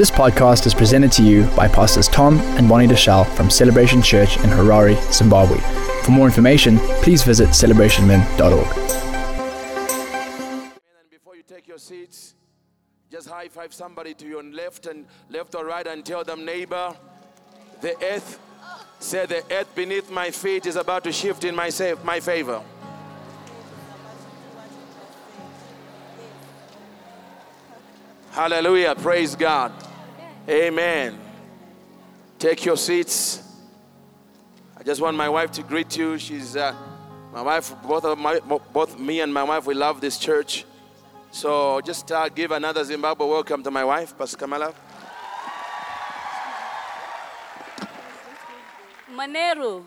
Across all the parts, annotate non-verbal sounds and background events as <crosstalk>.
This podcast is presented to you by Pastors Tom and Bonnie Deshazo from Celebration Church in Harare, Zimbabwe. For more information, please visit celebrationmen.org. And before you take your seats, just high five somebody to your left and left or right and tell them, neighbor, the earth, say the earth beneath my feet is about to shift in my, my favor. Hallelujah. Praise God. Amen. Take your seats. I just want my wife to greet you. She's uh, my wife. Both of my, both me and my wife, we love this church. So just uh, give another Zimbabwe welcome to my wife, Pastor Carmela. Maneru.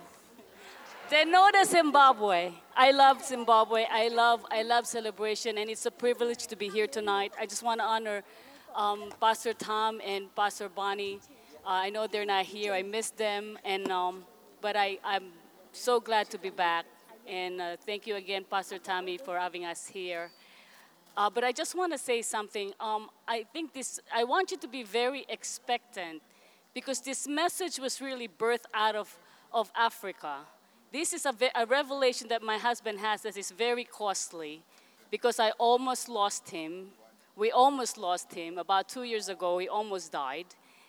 They know the Zimbabwe. I love Zimbabwe. I love, I love celebration, and it's a privilege to be here tonight. I just want to honor um, Pastor Tom and Pastor Bonnie. Uh, I know they're not here. I miss them, and um, but I, I'm so glad to be back. And uh, thank you again, Pastor Tommy, for having us here. Uh, but I just want to say something. Um, I think this, I want you to be very expectant because this message was really birthed out of, of Africa. This is a, ve- a revelation that my husband has that is very costly because I almost lost him. We almost lost him. About two years ago, he almost died.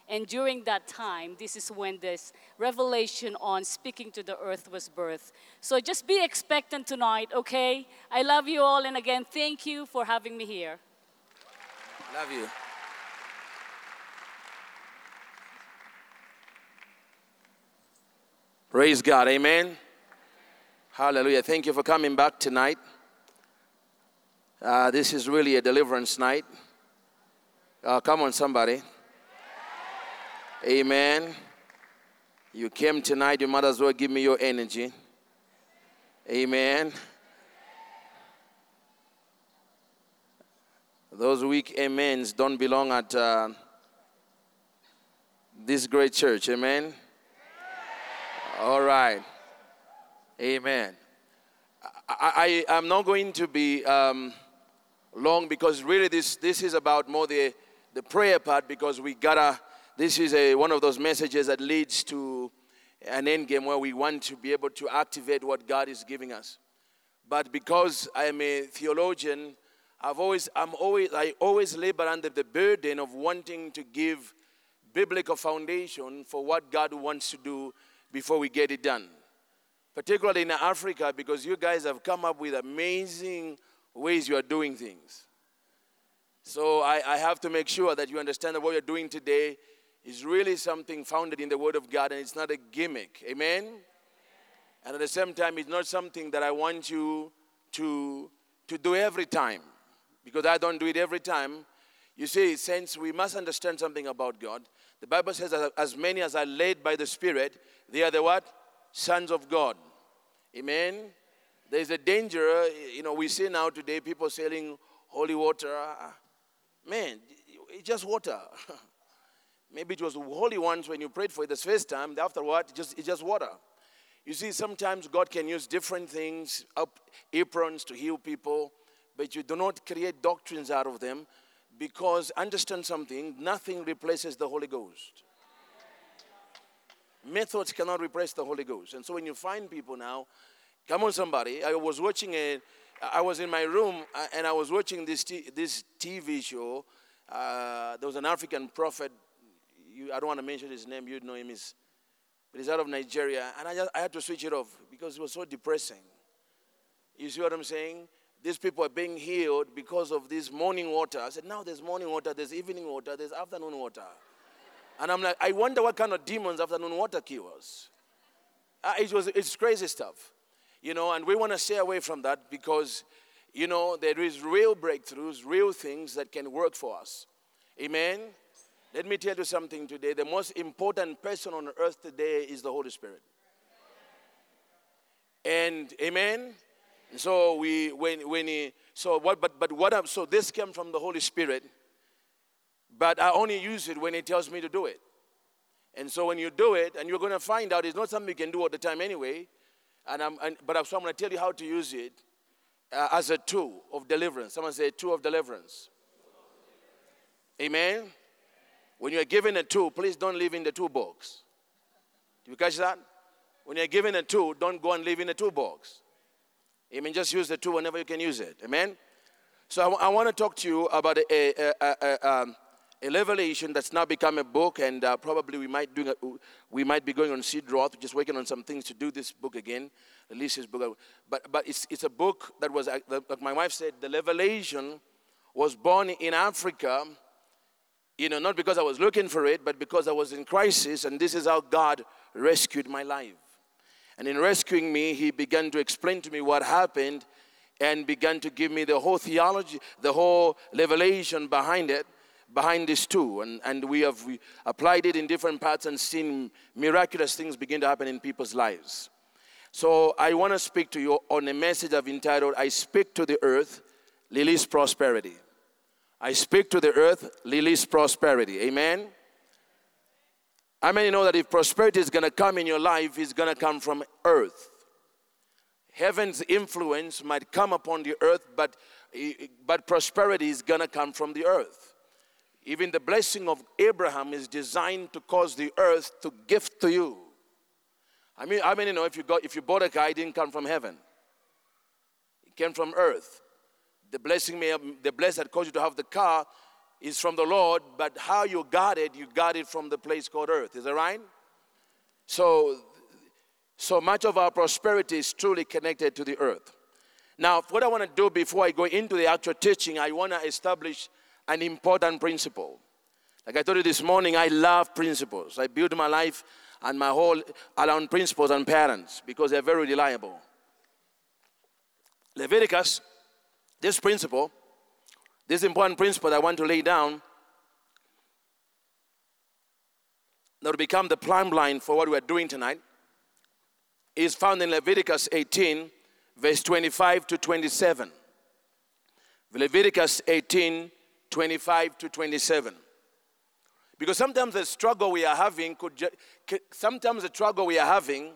And during that time, this is when this revelation on speaking to the earth was birthed. So just be expectant tonight, okay? I love you all, and again, thank you for having me here. Love you. Praise God. Amen. Hallelujah. Thank you for coming back tonight. Uh, this is really a deliverance night. Uh, come on, somebody. Amen. You came tonight, you might as well give me your energy. Amen. Those weak amens don't belong at uh, this great church. Amen. All right. Amen. I, I, am not going to be um, long because really this, this is about more the, the prayer part because we gotta, this is a, one of those messages that leads to an end game where we want to be able to activate what God is giving us. But because I am a theologian, I've always, I'm always, I always labor under the burden of wanting to give biblical foundation for what God wants to do before we get it done. Particularly in Africa, because you guys have come up with amazing ways you are doing things. So I, I have to make sure that you understand that what you're doing today is really something founded in the Word of God and it's not a gimmick. Amen? And at the same time, it's not something that I want you to, to do every time because I don't do it every time. You see, since we must understand something about God, the Bible says, as many as are led by the Spirit, they are the what? Sons of God. Amen? There's a danger, uh, you know, we see now today people selling holy water. Man, it's just water. <laughs> Maybe it was holy once when you prayed for it the first time, afterward, just, it's just water. You see, sometimes God can use different things, up aprons to heal people, but you do not create doctrines out of them because understand something, nothing replaces the Holy Ghost. Methods cannot replace the Holy Ghost. And so when you find people now, come on, somebody. I was watching a, I was in my room uh, and I was watching this, t- this TV show. Uh, there was an African prophet. You, I don't want to mention his name, You'd know him. He's, but he's out of Nigeria. And I, just, I had to switch it off because it was so depressing. You see what I'm saying? These people are being healed because of this morning water. I said, now there's morning water, there's evening water, there's afternoon water. And I'm like, I wonder what kind of demons afternoon water cures. Uh, it was, it's crazy stuff. You know, and we want to stay away from that because, you know, there is real breakthroughs, real things that can work for us. Amen? Let me tell you something today. The most important person on earth today is the Holy Spirit. And amen. So we when when he so what but but what I'm, so this came from the Holy Spirit. But I only use it when he tells me to do it. And so when you do it, and you're going to find out it's not something you can do all the time anyway. And I'm, and, but I'm, so I'm going to tell you how to use it uh, as a tool of deliverance. Someone say tool of deliverance. Amen. When you're given a tool, please don't live in the toolbox. Do you catch that? When you're given a tool, don't go and live in a toolbox. Amen. Just use the tool whenever you can use it. Amen. So I, I want to talk to you about a, a, a, a, um, a revelation that's now become a book, and uh, probably we might do we might be going on Sid Roth, just working on some things to do this book again, release this book. But but it's it's a book that was uh, like my wife said, the revelation was born in Africa. You know, not because I was looking for it, but because I was in crisis, and this is how God rescued my life. And in rescuing me, He began to explain to me what happened and began to give me the whole theology, the whole revelation behind it, behind this too. And, and we have we applied it in different parts and seen miraculous things begin to happen in people's lives. So I want to speak to you on a message I've entitled, I Speak to the Earth, Release Prosperity. I speak to the earth, release prosperity. Amen. How many know that if prosperity is going to come in your life, it's going to come from earth? Heaven's influence might come upon the earth, but, but prosperity is going to come from the earth. Even the blessing of Abraham is designed to cause the earth to gift to you. I mean, I mean, you know, if you, got, if you bought a car, it didn't come from heaven. It came from earth. The blessing may have, the blessing that caused you to have the car is from the Lord, but how you got it, you got it from the place called earth. Is that right? So so much of our prosperity is truly connected to the earth. Now, what I want to do before I go into the actual teaching, I want to establish an important principle. Like I told you this morning, I love principles. I build my life and my whole around principles and parents because they're very reliable. Leviticus, this principle, this important principle I want to lay down, that will become the plumb line for what we're doing tonight is found in Leviticus 18, verse 25 to 27. Leviticus 18, 25 to 27. Because sometimes the struggle we are having could, ju- sometimes the struggle we are having,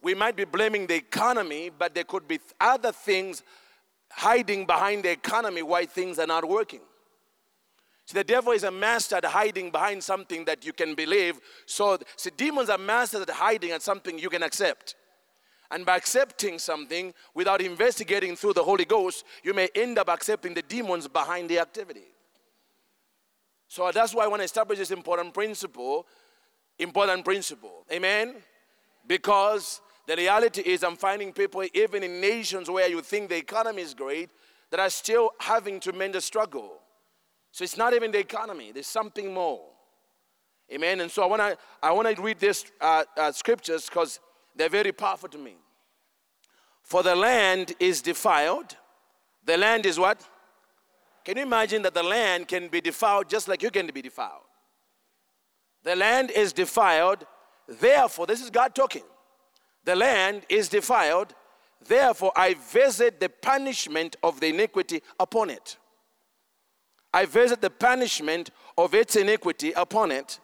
we might be blaming the economy, but there could be other things hiding behind the economy why things are not working. See, the devil is a master at hiding behind something that you can believe. So, see, demons are masters at hiding at something you can accept. And by accepting something without investigating through the Holy Ghost, you may end up accepting the demons behind the activity. So that's why I want to establish this important principle. Important principle. Amen? Because the reality is, I'm finding people, even in nations where you think the economy is great, that are still having tremendous struggle. So it's not even the economy, there's something more. Amen. And so I want to I want to read this uh, uh, scriptures because they're very powerful to me. For the land is defiled. The land is what? Can you imagine that the land can be defiled just like you can be defiled? The land is defiled. Therefore, this is God talking. The land is defiled. Therefore, I visit the punishment of the iniquity upon it. I visit the punishment of its iniquity upon it.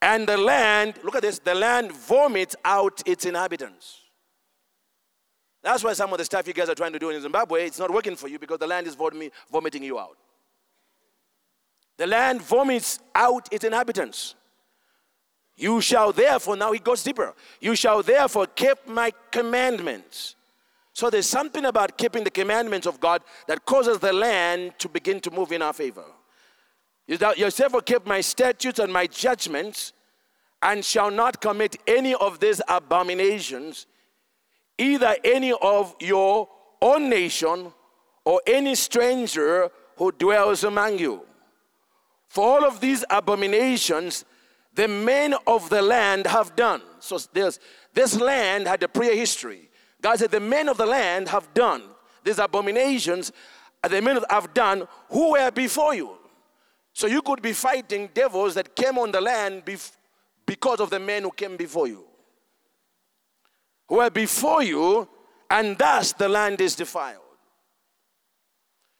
And the land, look at this, the land vomits out its inhabitants. That's why some of the stuff you guys are trying to do in Zimbabwe, it's not working for you because the land is vomiting you out. The land vomits out its inhabitants. You shall therefore, now he goes deeper, you shall therefore keep my commandments. So there's something about keeping the commandments of God that causes the land to begin to move in our favor. You shall therefore keep my statutes and my judgments, and shall not commit any of these abominations, either any of your own nation or any stranger who dwells among you. For all of these abominations, the men of the land have done. So this, this land had a prior history. God said, The men of the land have done these abominations, uh, the men have done who were before you. So you could be fighting devils that came on the land because of the men who came before you. Who were before you, and thus the land is defiled.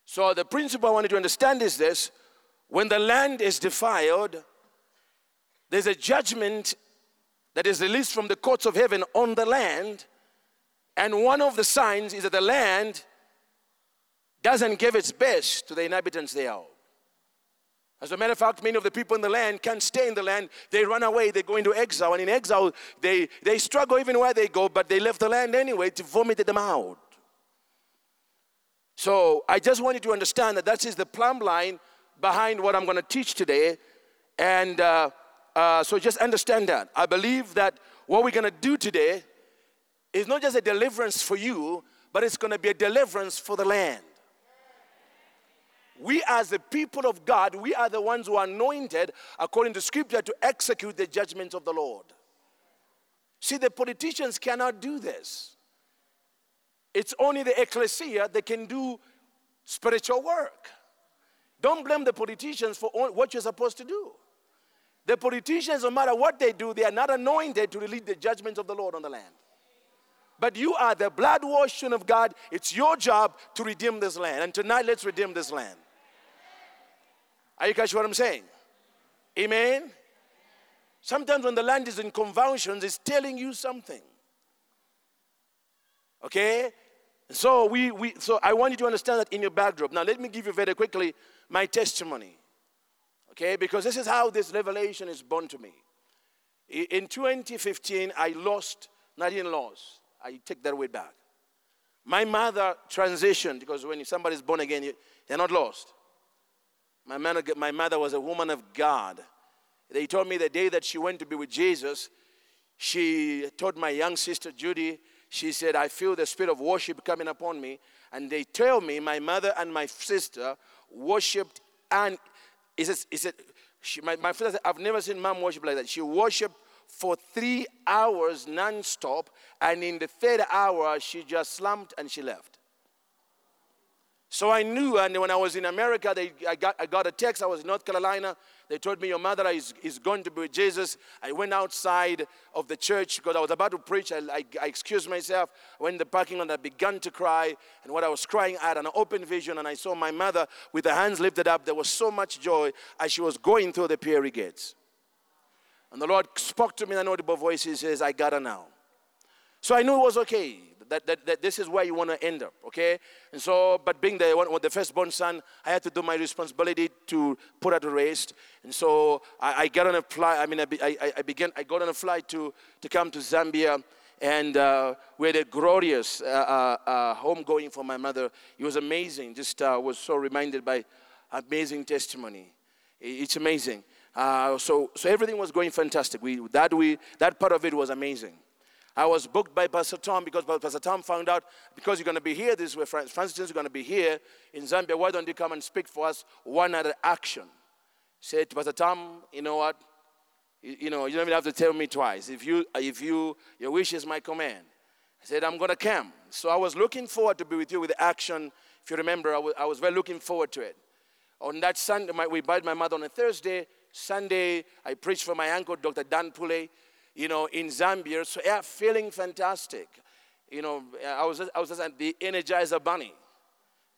So the principle I wanted to understand is this when the land is defiled, there's a judgment that is released from the courts of heaven on the land. And one of the signs is that the land doesn't give its best to the inhabitants thereof. As a matter of fact, many of the people in the land can't stay in the land. They run away, they go into exile. And in exile, they, they struggle even where they go, but they left the land anyway to vomit them out. So I just want you to understand that that is the plumb line behind what I'm going to teach today. And uh, uh, so just understand that. I believe that what we're going to do today is not just a deliverance for you, but it's going to be a deliverance for the land. We, as the people of God, we are the ones who are anointed, according to scripture, to execute the judgments of the Lord. See, the politicians cannot do this. It's only the ecclesia that can do spiritual work. Don't blame the politicians for what you're supposed to do. The politicians, no matter what they do, they are not anointed to release the judgments of the Lord on the land. But you are the blood son of God. It's your job to redeem this land. And tonight, let's redeem this land. Are you catch what I'm saying? Amen. Sometimes when the land is in convulsions, it's telling you something. Okay? So we, we so I want you to understand that in your backdrop. Now let me give you very quickly my testimony. Okay, because this is how this revelation is born to me. In 2015, I lost, not in loss, I take that way back. My mother transitioned because when somebody's born again, they're not lost. My mother, my mother was a woman of God. They told me the day that she went to be with Jesus, she told my young sister Judy, she said, I feel the spirit of worship coming upon me. And they tell me my mother and my sister worshiped and he said, he said she, my, my father said, I've never seen mom worship like that. She worshiped for three hours non-stop, and in the third hour, she just slumped and she left. So I knew, and when I was in America, they, I, got, I got a text. I was in North Carolina. They told me, Your mother is, is going to be with Jesus. I went outside of the church because I was about to preach. I, I, I excused myself, went in the parking lot, I began to cry. And what I was crying, I had an open vision, and I saw my mother with her hands lifted up. There was so much joy as she was going through the pearly gates. And the Lord spoke to me in an audible voice. He says, I got her now. So I knew it was okay that, that, that this is where you want to end up, okay? And so, but being the, one, the firstborn son, I had to do my responsibility to put to rest. And so I, I got on a flight, I mean, I, I, I, began, I got on a flight to, to come to Zambia. And uh, we had a glorious uh, uh, uh homegoing for my mother. It was amazing. Just uh, was so reminded by amazing testimony. It's amazing. Uh, so, so everything was going fantastic. We, that, we, that part of it was amazing. I was booked by Pastor Tom because Pastor Tom found out because you're going to be here this way, Francis is going to be here in Zambia. Why don't you come and speak for us one other action? Said to Pastor Tom, you know what? You, you, know, you don't even have to tell me twice. If you, if you, your wish is my command. I said, I'm going to come. So I was looking forward to be with you with the action. If you remember, I was, I was very looking forward to it. On that Sunday, my, we buried my mother on a Thursday. Sunday, I preached for my uncle, Dr. Dan Pule you know, in Zambia. So yeah, feeling fantastic. You know, I was I was just at the Energizer Bunny.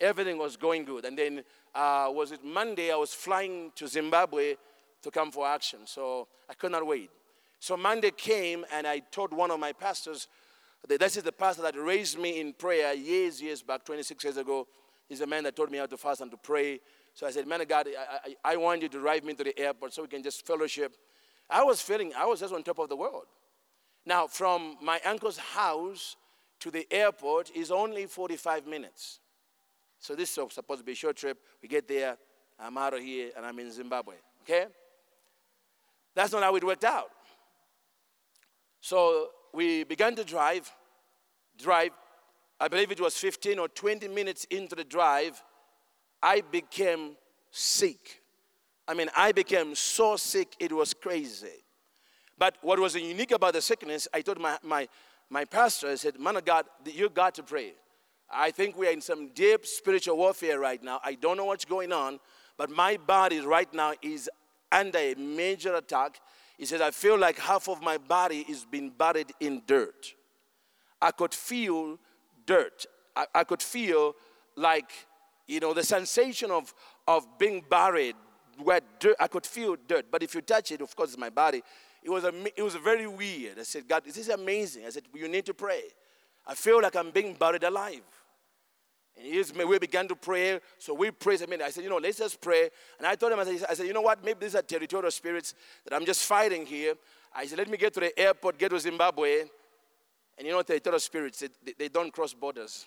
Everything was going good. And then uh, was it Monday? I was flying to Zimbabwe to come for action. So I could not wait. So Monday came, and I told one of my pastors. This is the pastor that raised me in prayer years, years back, 26 years ago. He's the man that taught me how to fast and to pray. So I said, Man of God, I, I, I want you to drive me to the airport so we can just fellowship I was feeling, I was just on top of the world. Now, from my uncle's house to the airport is only 45 minutes. So this is supposed to be a short trip. We get there, I'm out of here, and I'm in Zimbabwe. Okay? That's not how it worked out. So we began to drive, drive. I believe it was 15 or 20 minutes into the drive, I became sick. I mean, I became so sick, it was crazy. But what was unique about the sickness, I told my, my, my pastor, I said, Man of God, you got to pray. I think we are in some deep spiritual warfare right now. I don't know what's going on, but my body right now is under a major attack. He says, I feel like half of my body is being buried in dirt. I could feel dirt. I, I could feel like, you know, the sensation of, of being buried, dirt, I could feel dirt. But if you touch it, of course, it's my body. It was, it was very weird. I said, God, this is amazing. I said, you need to pray. I feel like I'm being buried alive. And we began to pray. So we prayed. I mean, I said, you know, let's just pray. And I told him, I said, I said, you know what? Maybe these are territorial spirits that I'm just fighting here. I said, let me get to the airport, get to Zimbabwe. And you know, territorial spirits, they, they don't cross borders.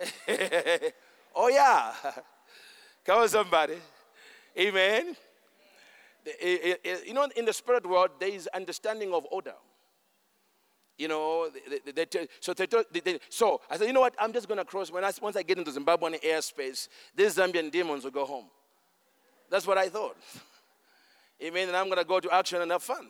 <laughs> oh, yeah. <laughs> Come on, somebody. Amen. You know, in the spirit world, there is understanding of order. You know, they, they, they, so, so I said, you know what? I'm just going to cross. When I, once I get into Zimbabwean airspace, these Zambian demons will go home. That's what I thought. <laughs> Amen. And I'm going to go to action and have fun.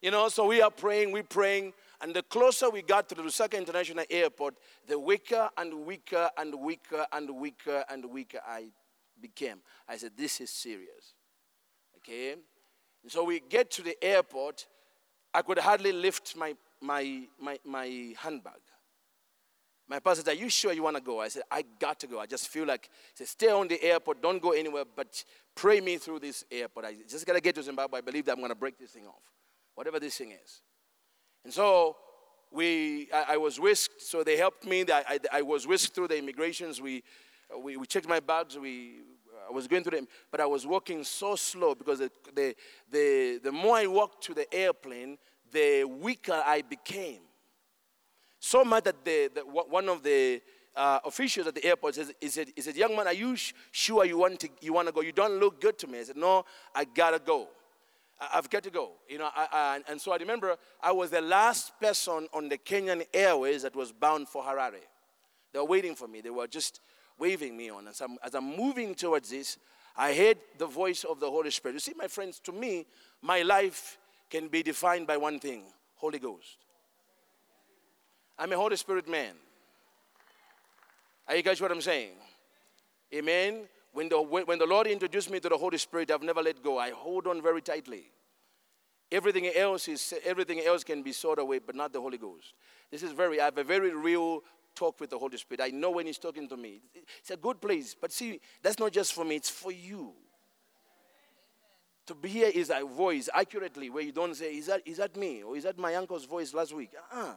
You know, so we are praying, we're praying. And the closer we got to the Lusaka International Airport, the weaker and weaker and weaker and weaker and weaker I became. I said, This is serious. Okay? And so we get to the airport. I could hardly lift my, my, my, my handbag. My pastor said, Are you sure you want to go? I said, I got to go. I just feel like, he said, Stay on the airport, don't go anywhere, but pray me through this airport. I just got to get to Zimbabwe. I believe that I'm going to break this thing off, whatever this thing is. And so we, I, I was whisked, so they helped me. I, I, I, was whisked through the immigrations. We, we, we checked my bags. We, I was going through them, but I was walking so slow because the, the, the, the more I walked to the airplane, the weaker I became. So much that the, the one of the uh, officials at the airport says, he said, he said, young man, are you sh- sure you want, to, you want to go? You don't look good to me. I said, no, I got to go. I've got to go. You know, I, I, and so I remember I was the last person on the Kenyan Airways that was bound for Harare. They were waiting for me. They were just waving me on. As I'm, as I'm moving towards this, I heard the voice of the Holy Spirit. You see, my friends, to me, my life can be defined by one thing Holy Ghost. I'm a Holy Spirit man. Are you guys what I'm saying? Amen. When the, when the Lord introduced me to the Holy Spirit, I've never let go. I hold on very tightly. Everything else is everything else can be sorted away, but not the Holy Ghost. This is very I have a very real talk with the Holy Spirit. I know when He's talking to me. It's a good place, but see, that's not just for me, it's for you. To be here is a voice accurately where you don't say, Is that, is that me? Or is that my uncle's voice last week? uh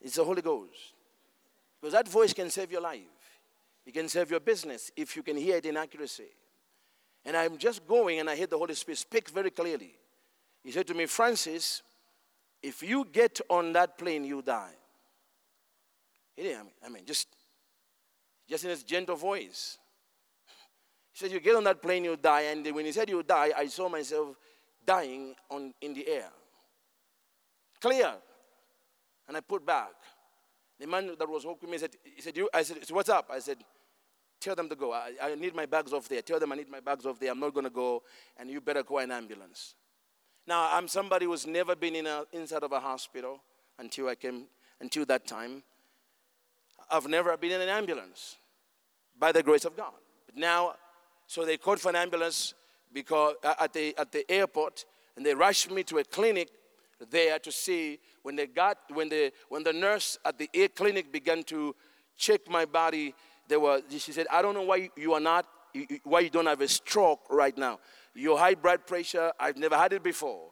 It's the Holy Ghost. Because that voice can save your life. You can save your business if you can hear it in accuracy. And I'm just going and I hear the Holy Spirit speak very clearly. He said to me, Francis, if you get on that plane, you die. He didn't, I mean, just, just in his gentle voice. He said, You get on that plane, you die. And when he said you die, I saw myself dying on, in the air. Clear. And I put back. The man that was walking me said, he said, you, I said, what's up? I said, Tell them to go. I, I need my bags off there. Tell them I need my bags off there. I'm not going to go, and you better call an ambulance. Now, I'm somebody who's never been in a, inside of a hospital until I came, until that time. I've never been in an ambulance by the grace of God. But now, so they called for an ambulance because uh, at the, at the airport, and they rushed me to a clinic there to see when they got when the when the nurse at the air clinic began to check my body they were, she said, I don't know why you are not, why you don't have a stroke right now. Your high blood pressure, I've never had it before.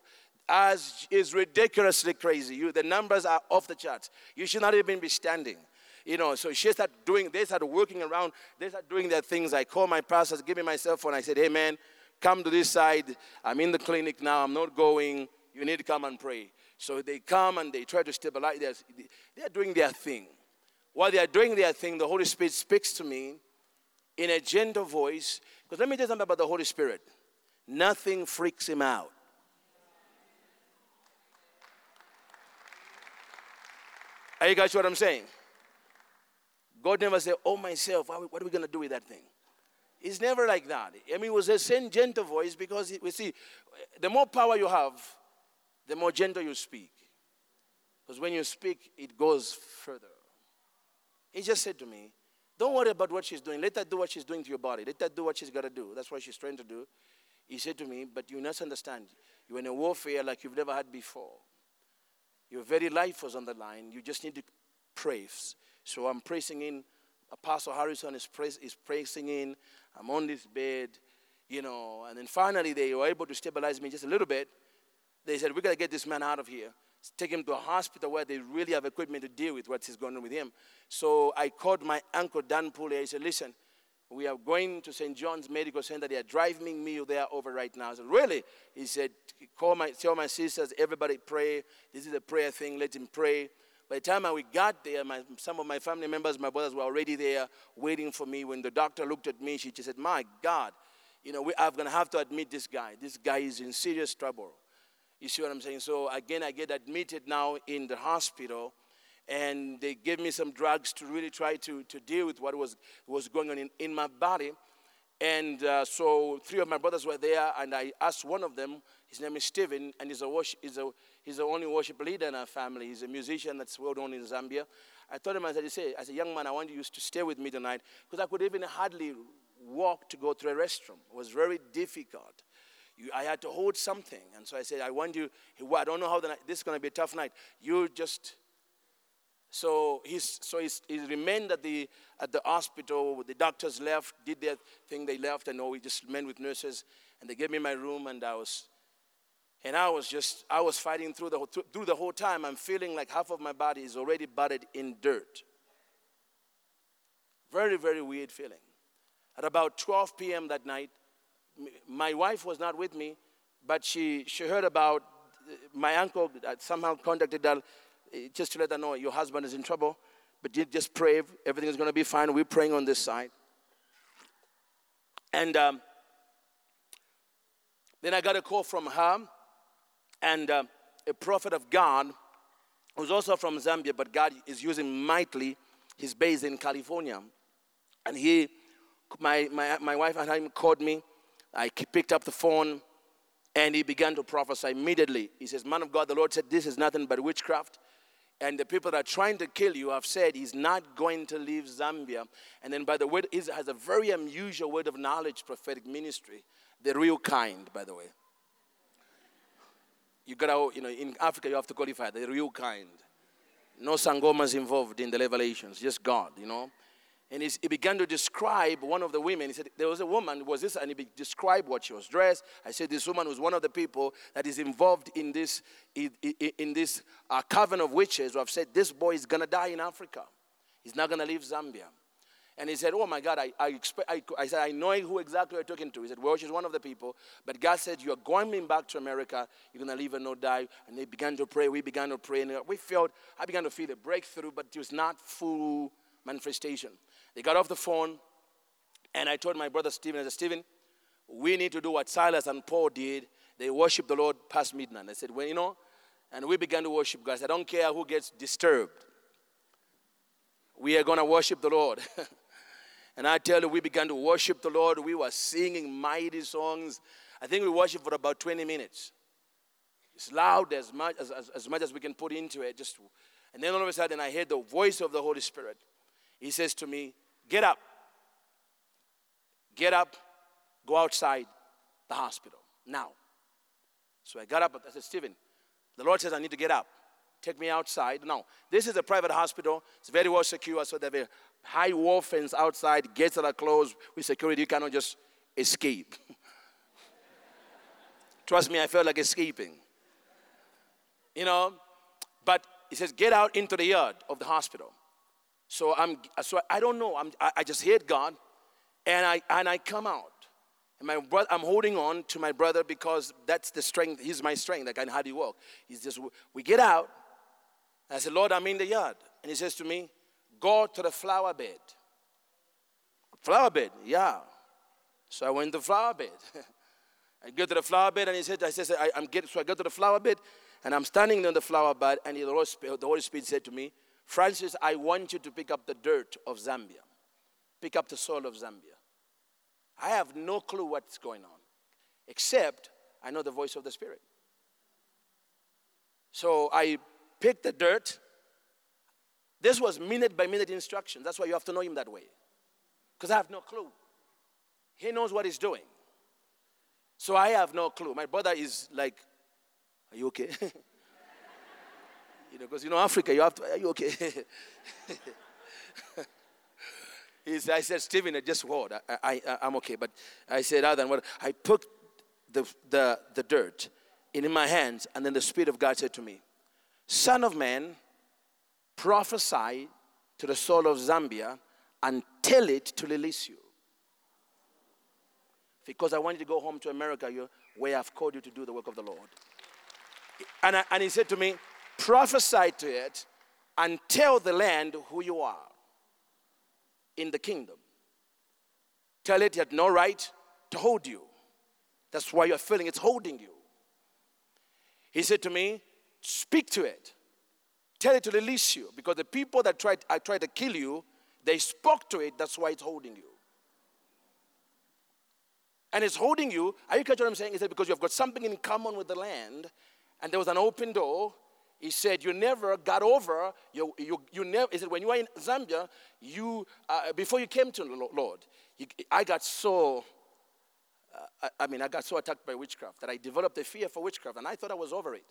As is ridiculously crazy. You, the numbers are off the charts. You should not even be standing. You know, so she started doing, they started working around, they started doing their things. I called my pastor, give me my cell phone. I said, hey man, come to this side. I'm in the clinic now. I'm not going. You need to come and pray. So they come and they try to stabilize. They're, they're doing their thing. While they are doing their thing, the Holy Spirit speaks to me in a gentle voice. Because let me tell you something about the Holy Spirit nothing freaks him out. Are you guys what I'm saying? God never said, Oh, myself, what are we going to do with that thing? It's never like that. I mean, it was a same gentle voice because we see, the more power you have, the more gentle you speak. Because when you speak, it goes further. He just said to me, Don't worry about what she's doing. Let her do what she's doing to your body. Let her do what she's got to do. That's what she's trying to do. He said to me, But you must understand, you're in a warfare like you've never had before. Your very life was on the line. You just need to praise. So I'm praising in. Apostle Harrison is, praise, is in. I'm on this bed, you know. And then finally, they were able to stabilize me just a little bit. They said, we got to get this man out of here. take him to a hospital where they really have equipment to deal with what is going on with him. So I called my uncle Dan Pulley. I said, listen, we are going to St. John's Medical Center. They are driving me there over right now. I said, really? He said, call my, tell my sisters, everybody pray. This is a prayer thing. Let him pray. By the time we got there, my, some of my family members, my brothers were already there waiting for me. When the doctor looked at me, she just said, my God, you know, we, I'm going to have to admit this guy. This guy is in serious trouble. You see what I'm saying? So again, I get admitted now in the hospital, and they gave me some drugs to really try to, to deal with what was, was going on in, in my body. And uh, so three of my brothers were there, and I asked one of them, his name is Stephen, and he's, a worship, he's, a, he's the only worship leader in our family. He's a musician that's well known in Zambia. I told him, I said, say, as a young man, I want you to stay with me tonight, because I could even hardly walk to go to a restroom. It was very difficult. You, I had to hold something. And so I said, I want you, I don't know how the night, this is going to be a tough night. You just, so he's, so he's, he remained at the, at the hospital. The doctors left, did their thing, they left, and all we just met with nurses. And they gave me my room, and I was, and I was just, I was fighting through the, through the whole time. I'm feeling like half of my body is already buried in dirt. Very, very weird feeling. At about 12 p.m. that night, my wife was not with me, but she, she heard about uh, my uncle that somehow contacted her just to let her know your husband is in trouble, but you just pray, everything is going to be fine. We're praying on this side. And um, then I got a call from her and uh, a prophet of God who's also from Zambia, but God is using mightily. He's based in California. And he, my, my, my wife and him called me I picked up the phone and he began to prophesy immediately. He says, Man of God, the Lord said, This is nothing but witchcraft. And the people that are trying to kill you have said he's not going to leave Zambia. And then, by the way, he has a very unusual word of knowledge prophetic ministry, the real kind, by the way. You gotta, you know, in Africa, you have to qualify the real kind. No sangomas involved in the revelations, just God, you know and he began to describe one of the women. He said, There was a woman, was this? And he described what she was dressed. I said, This woman was one of the people that is involved in this, in, in this uh, coven of witches who have said, This boy is going to die in Africa. He's not going to leave Zambia. And he said, Oh my God, I, I, expect, I, I said, I know who exactly you're talking to. He said, Well, she's one of the people. But God said, You're going back to America. You're going to leave and not die. And they began to pray. We began to pray. And we felt, I began to feel a breakthrough, but it was not full manifestation. They got off the phone, and I told my brother Stephen, I said, Stephen, we need to do what Silas and Paul did. They worshiped the Lord past midnight. I said, well, you know, and we began to worship God. I, said, I don't care who gets disturbed. We are going to worship the Lord. <laughs> and I tell you, we began to worship the Lord. We were singing mighty songs. I think we worshiped for about 20 minutes. It's loud as much as, as, as much as we can put into it. Just, and then all of a sudden, I heard the voice of the Holy Spirit. He says to me, Get up. Get up. Go outside the hospital now. So I got up. But I said, Stephen, the Lord says I need to get up. Take me outside. Now, this is a private hospital. It's very well secure. So there are high wall fence outside, gates that are closed with security. You cannot just escape. <laughs> Trust me, I felt like escaping. You know, but he says, get out into the yard of the hospital. So I'm so I don't know. I'm, I, I just hate God, and I and I come out. And my brother, I'm holding on to my brother because that's the strength. He's my strength. I can hardly walk. He's just we get out. I said, Lord, I'm in the yard, and he says to me, Go to the flower bed. Flower bed, yeah. So I went to the flower bed. <laughs> I go to the flower bed, and he said, I said, I, am getting. So I go to the flower bed, and I'm standing on the flower bed, and the Holy Spirit, the Holy Spirit said to me, Francis, I want you to pick up the dirt of Zambia, pick up the soil of Zambia. I have no clue what's going on, except I know the voice of the Spirit. So I picked the dirt. This was minute by minute instruction. That's why you have to know him that way. Because I have no clue. He knows what he's doing. So I have no clue. My brother is like, Are you okay? <laughs> You know, because you know, Africa, you have to, are you okay? <laughs> he said, I said, Stephen, I just what? I, I, I'm okay. But I said, other than what? I put the, the, the dirt in my hands, and then the Spirit of God said to me, Son of man, prophesy to the soul of Zambia and tell it to release you. Because I want you to go home to America where I've called you to do the work of the Lord. And, I, and he said to me, prophesy to it and tell the land who you are in the kingdom. Tell it you had no right to hold you. That's why you're feeling it's holding you. He said to me, Speak to it. Tell it to release you. Because the people that tried, I tried to kill you, they spoke to it. That's why it's holding you. And it's holding you. Are you catching what I'm saying? He said, Because you've got something in common with the land, and there was an open door. He said, You never got over. You, you, you never, he said, When you were in Zambia, you, uh, before you came to the Lord, you, I got so I, I mean, I got so attacked by witchcraft that I developed a fear for witchcraft, and I thought I was over it.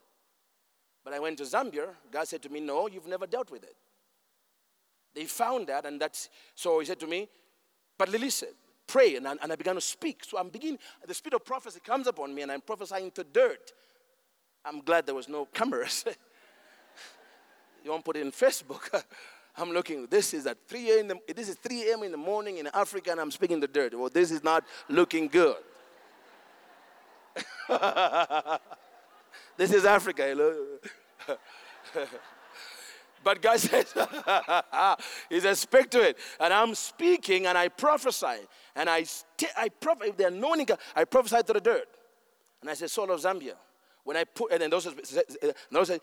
But I went to Zambia. God said to me, No, you've never dealt with it. They found that, and that's so he said to me, But listen, pray. And I, and I began to speak. So I'm beginning, the spirit of prophecy comes upon me, and I'm prophesying to dirt. I'm glad there was no cameras. <laughs> you won't put it in Facebook. <laughs> I'm looking, this is at 3 a.m. This is 3 a.m. in the morning in Africa, and I'm speaking the dirt. Well, this is not looking good. <laughs> this is Africa. <laughs> but God says, He says, speak to it. And I'm speaking and I prophesy. And I, st- I prophesy, the anointing, I prophesy to the dirt. And I said, soul of Zambia. When I put, and then those, those and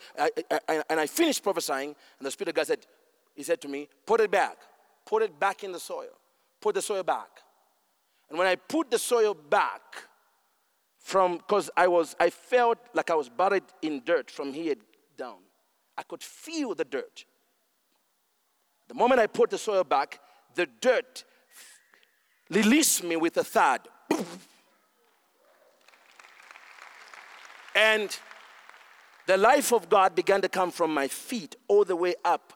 I finished prophesying, and the Spirit of God said, He said to me, put it back. Put it back in the soil. Put the soil back. And when I put the soil back, from because I was I felt like I was buried in dirt from here down. I could feel the dirt. The moment I put the soil back, the dirt released me with a thud. And the life of God began to come from my feet all the way up.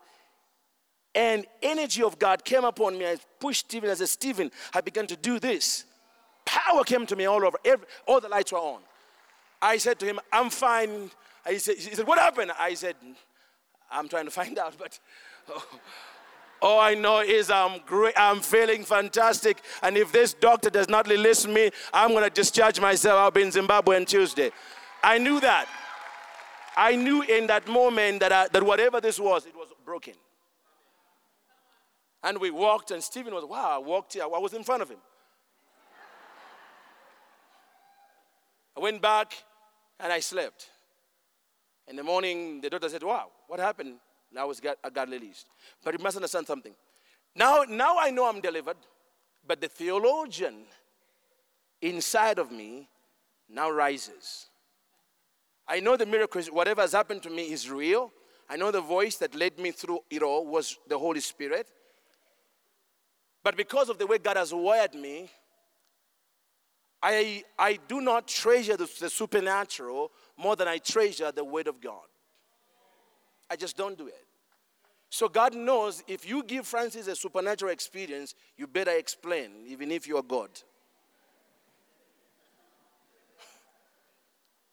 And energy of God came upon me. I pushed Stephen. I said, Stephen, I began to do this. Power came to me all over. Every, all the lights were on. I said to him, I'm fine. He said, he said, What happened? I said, I'm trying to find <laughs> out, but oh, <laughs> all I know is I'm great, I'm feeling fantastic. And if this doctor does not release me, I'm going to discharge myself. I'll be in Zimbabwe on Tuesday. I knew that. I knew in that moment that, I, that whatever this was, it was broken. And we walked, and Stephen was, wow, I walked here. I was in front of him. I went back and I slept. In the morning, the doctor said, Wow, what happened? Now I, got, I got released. But you must understand something. Now, now I know I'm delivered, but the theologian inside of me now rises. I know the miracles, whatever has happened to me is real. I know the voice that led me through it all was the Holy Spirit. But because of the way God has wired me, I, I do not treasure the, the supernatural more than I treasure the Word of God. I just don't do it. So God knows if you give Francis a supernatural experience, you better explain, even if you're God.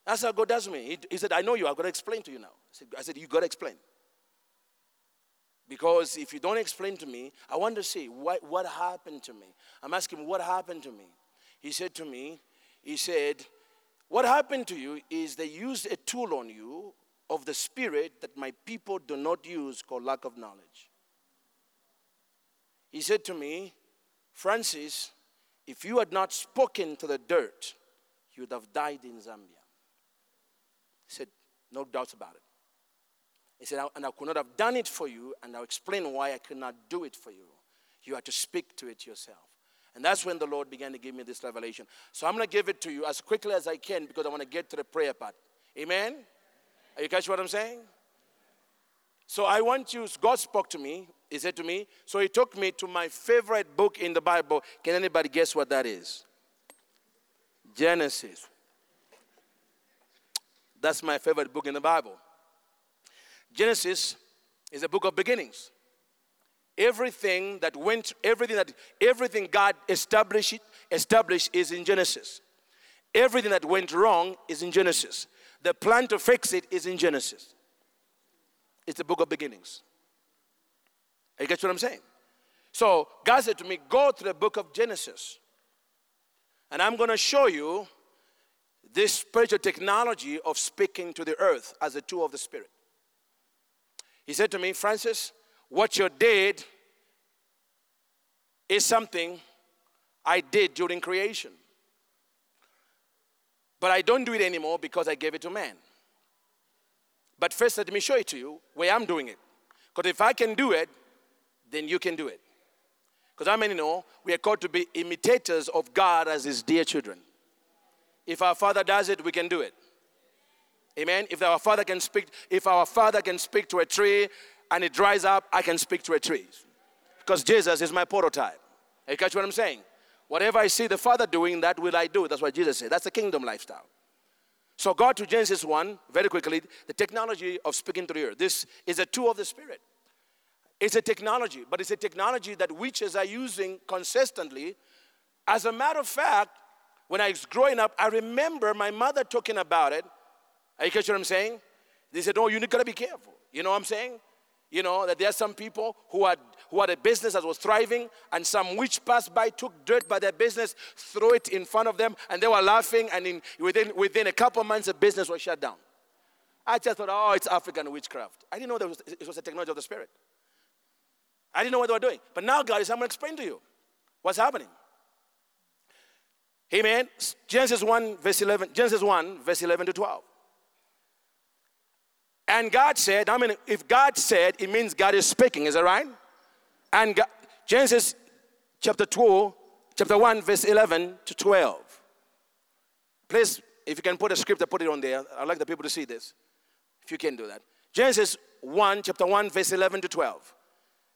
That's how God does me. He, he said, I know you, I've got to explain to you now. I said, I said you got to explain. Because if you don't explain to me, I want to see what, what happened to me. I'm asking, what happened to me? he said to me, he said, What happened to you is they used a tool on you of the spirit that my people do not use called lack of knowledge. He said to me, Francis, if you had not spoken to the dirt, you would have died in Zambia. He said, No doubts about it. He said, and I could not have done it for you, and I'll explain why I could not do it for you. You had to speak to it yourself. And that's when the Lord began to give me this revelation. So I'm going to give it to you as quickly as I can because I want to get to the prayer part. Amen? Are you catch what I'm saying? So I want you, God spoke to me. He said to me, so he took me to my favorite book in the Bible. Can anybody guess what that is? Genesis. That's my favorite book in the Bible. Genesis is a book of beginnings everything that went everything that everything god established established is in genesis everything that went wrong is in genesis the plan to fix it is in genesis it's the book of beginnings. You get what I'm saying? So God said to me, Go to the book of Genesis. And I'm going to show you this spiritual technology of speaking to the earth as a tool of the Spirit. He said to me, Francis, what you did is something I did during creation. But I don't do it anymore because I gave it to man. But first, let me show it to you where I'm doing it. Because if I can do it, then you can do it. Because how many know we are called to be imitators of God as His dear children? If our Father does it, we can do it. Amen. If our Father can speak, if our Father can speak to a tree and it dries up, I can speak to a tree. Because Jesus is my prototype. You catch what I'm saying? Whatever I see the Father doing, that will I do. That's what Jesus said. That's the kingdom lifestyle. So, God to Genesis 1, very quickly, the technology of speaking to the. This is a tool of the Spirit. It's a technology, but it's a technology that witches are using consistently. As a matter of fact, when I was growing up, I remember my mother talking about it. Are you catch what I'm saying? They said, Oh, you gotta be careful. You know what I'm saying? You know, that there are some people who had who had a business that was thriving, and some witch passed by, took dirt by their business, threw it in front of them, and they were laughing, and in, within, within a couple months, the business was shut down. I just thought, oh, it's African witchcraft. I didn't know that it was a technology of the spirit. I didn't know what they were doing. But now, God is, I'm going to explain to you what's happening. Amen. Genesis 1, verse 11, Genesis 1, verse 11 to 12. And God said, I mean, if God said, it means God is speaking, is that right? And God, Genesis chapter 2, chapter 1, verse 11 to 12. Please, if you can put a script, put it on there. I'd like the people to see this. If you can do that. Genesis 1, chapter 1, verse 11 to 12.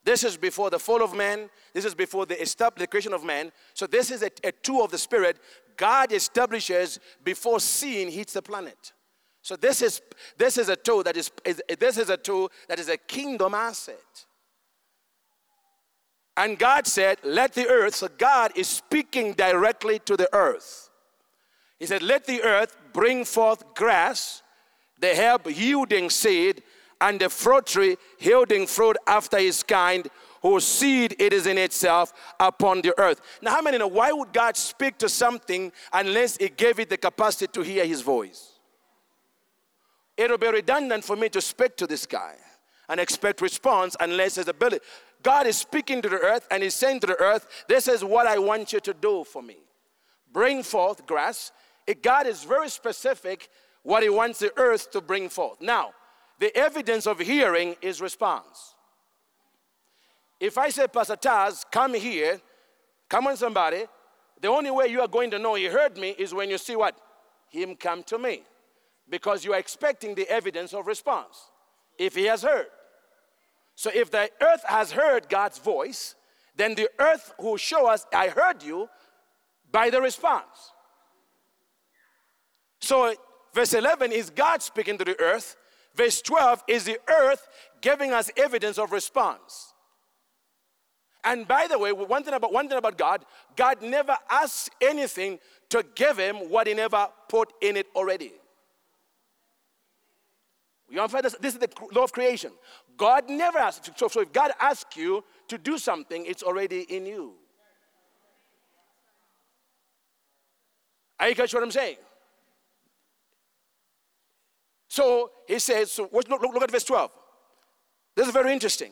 This is before the fall of man. This is before the established creation of man. So this is a, a tool of the Spirit God establishes before sin hits the planet. So this is this is a tool that is, is this is a tool that is a kingdom asset. And God said, Let the earth, so God is speaking directly to the earth. He said, Let the earth bring forth grass, the herb yielding seed, and the fruit tree yielding fruit after his kind, whose seed it is in itself upon the earth. Now, how many know why would God speak to something unless He gave it the capacity to hear His voice? It'll be redundant for me to speak to this guy and expect response unless his ability. God is speaking to the earth and He's saying to the earth, This is what I want you to do for me. Bring forth grass. God is very specific what He wants the earth to bring forth. Now, the evidence of hearing is response. If I say, Pastor Taz, come here, come on, somebody, the only way you are going to know He heard me is when you see what? Him come to me. Because you are expecting the evidence of response. If He has heard. So if the earth has heard God's voice, then the earth will show us, I heard you, by the response. So verse 11 is God speaking to the earth. Verse 12 is the earth giving us evidence of response. And by the way, one thing about one thing about God, God never asks anything to give him what he never put in it already. You understand this? This is the law of creation. God never asks. So, so if God asks you to do something, it's already in you. Are you catch what I'm saying? So he says, so look, look, look at verse 12. This is very interesting.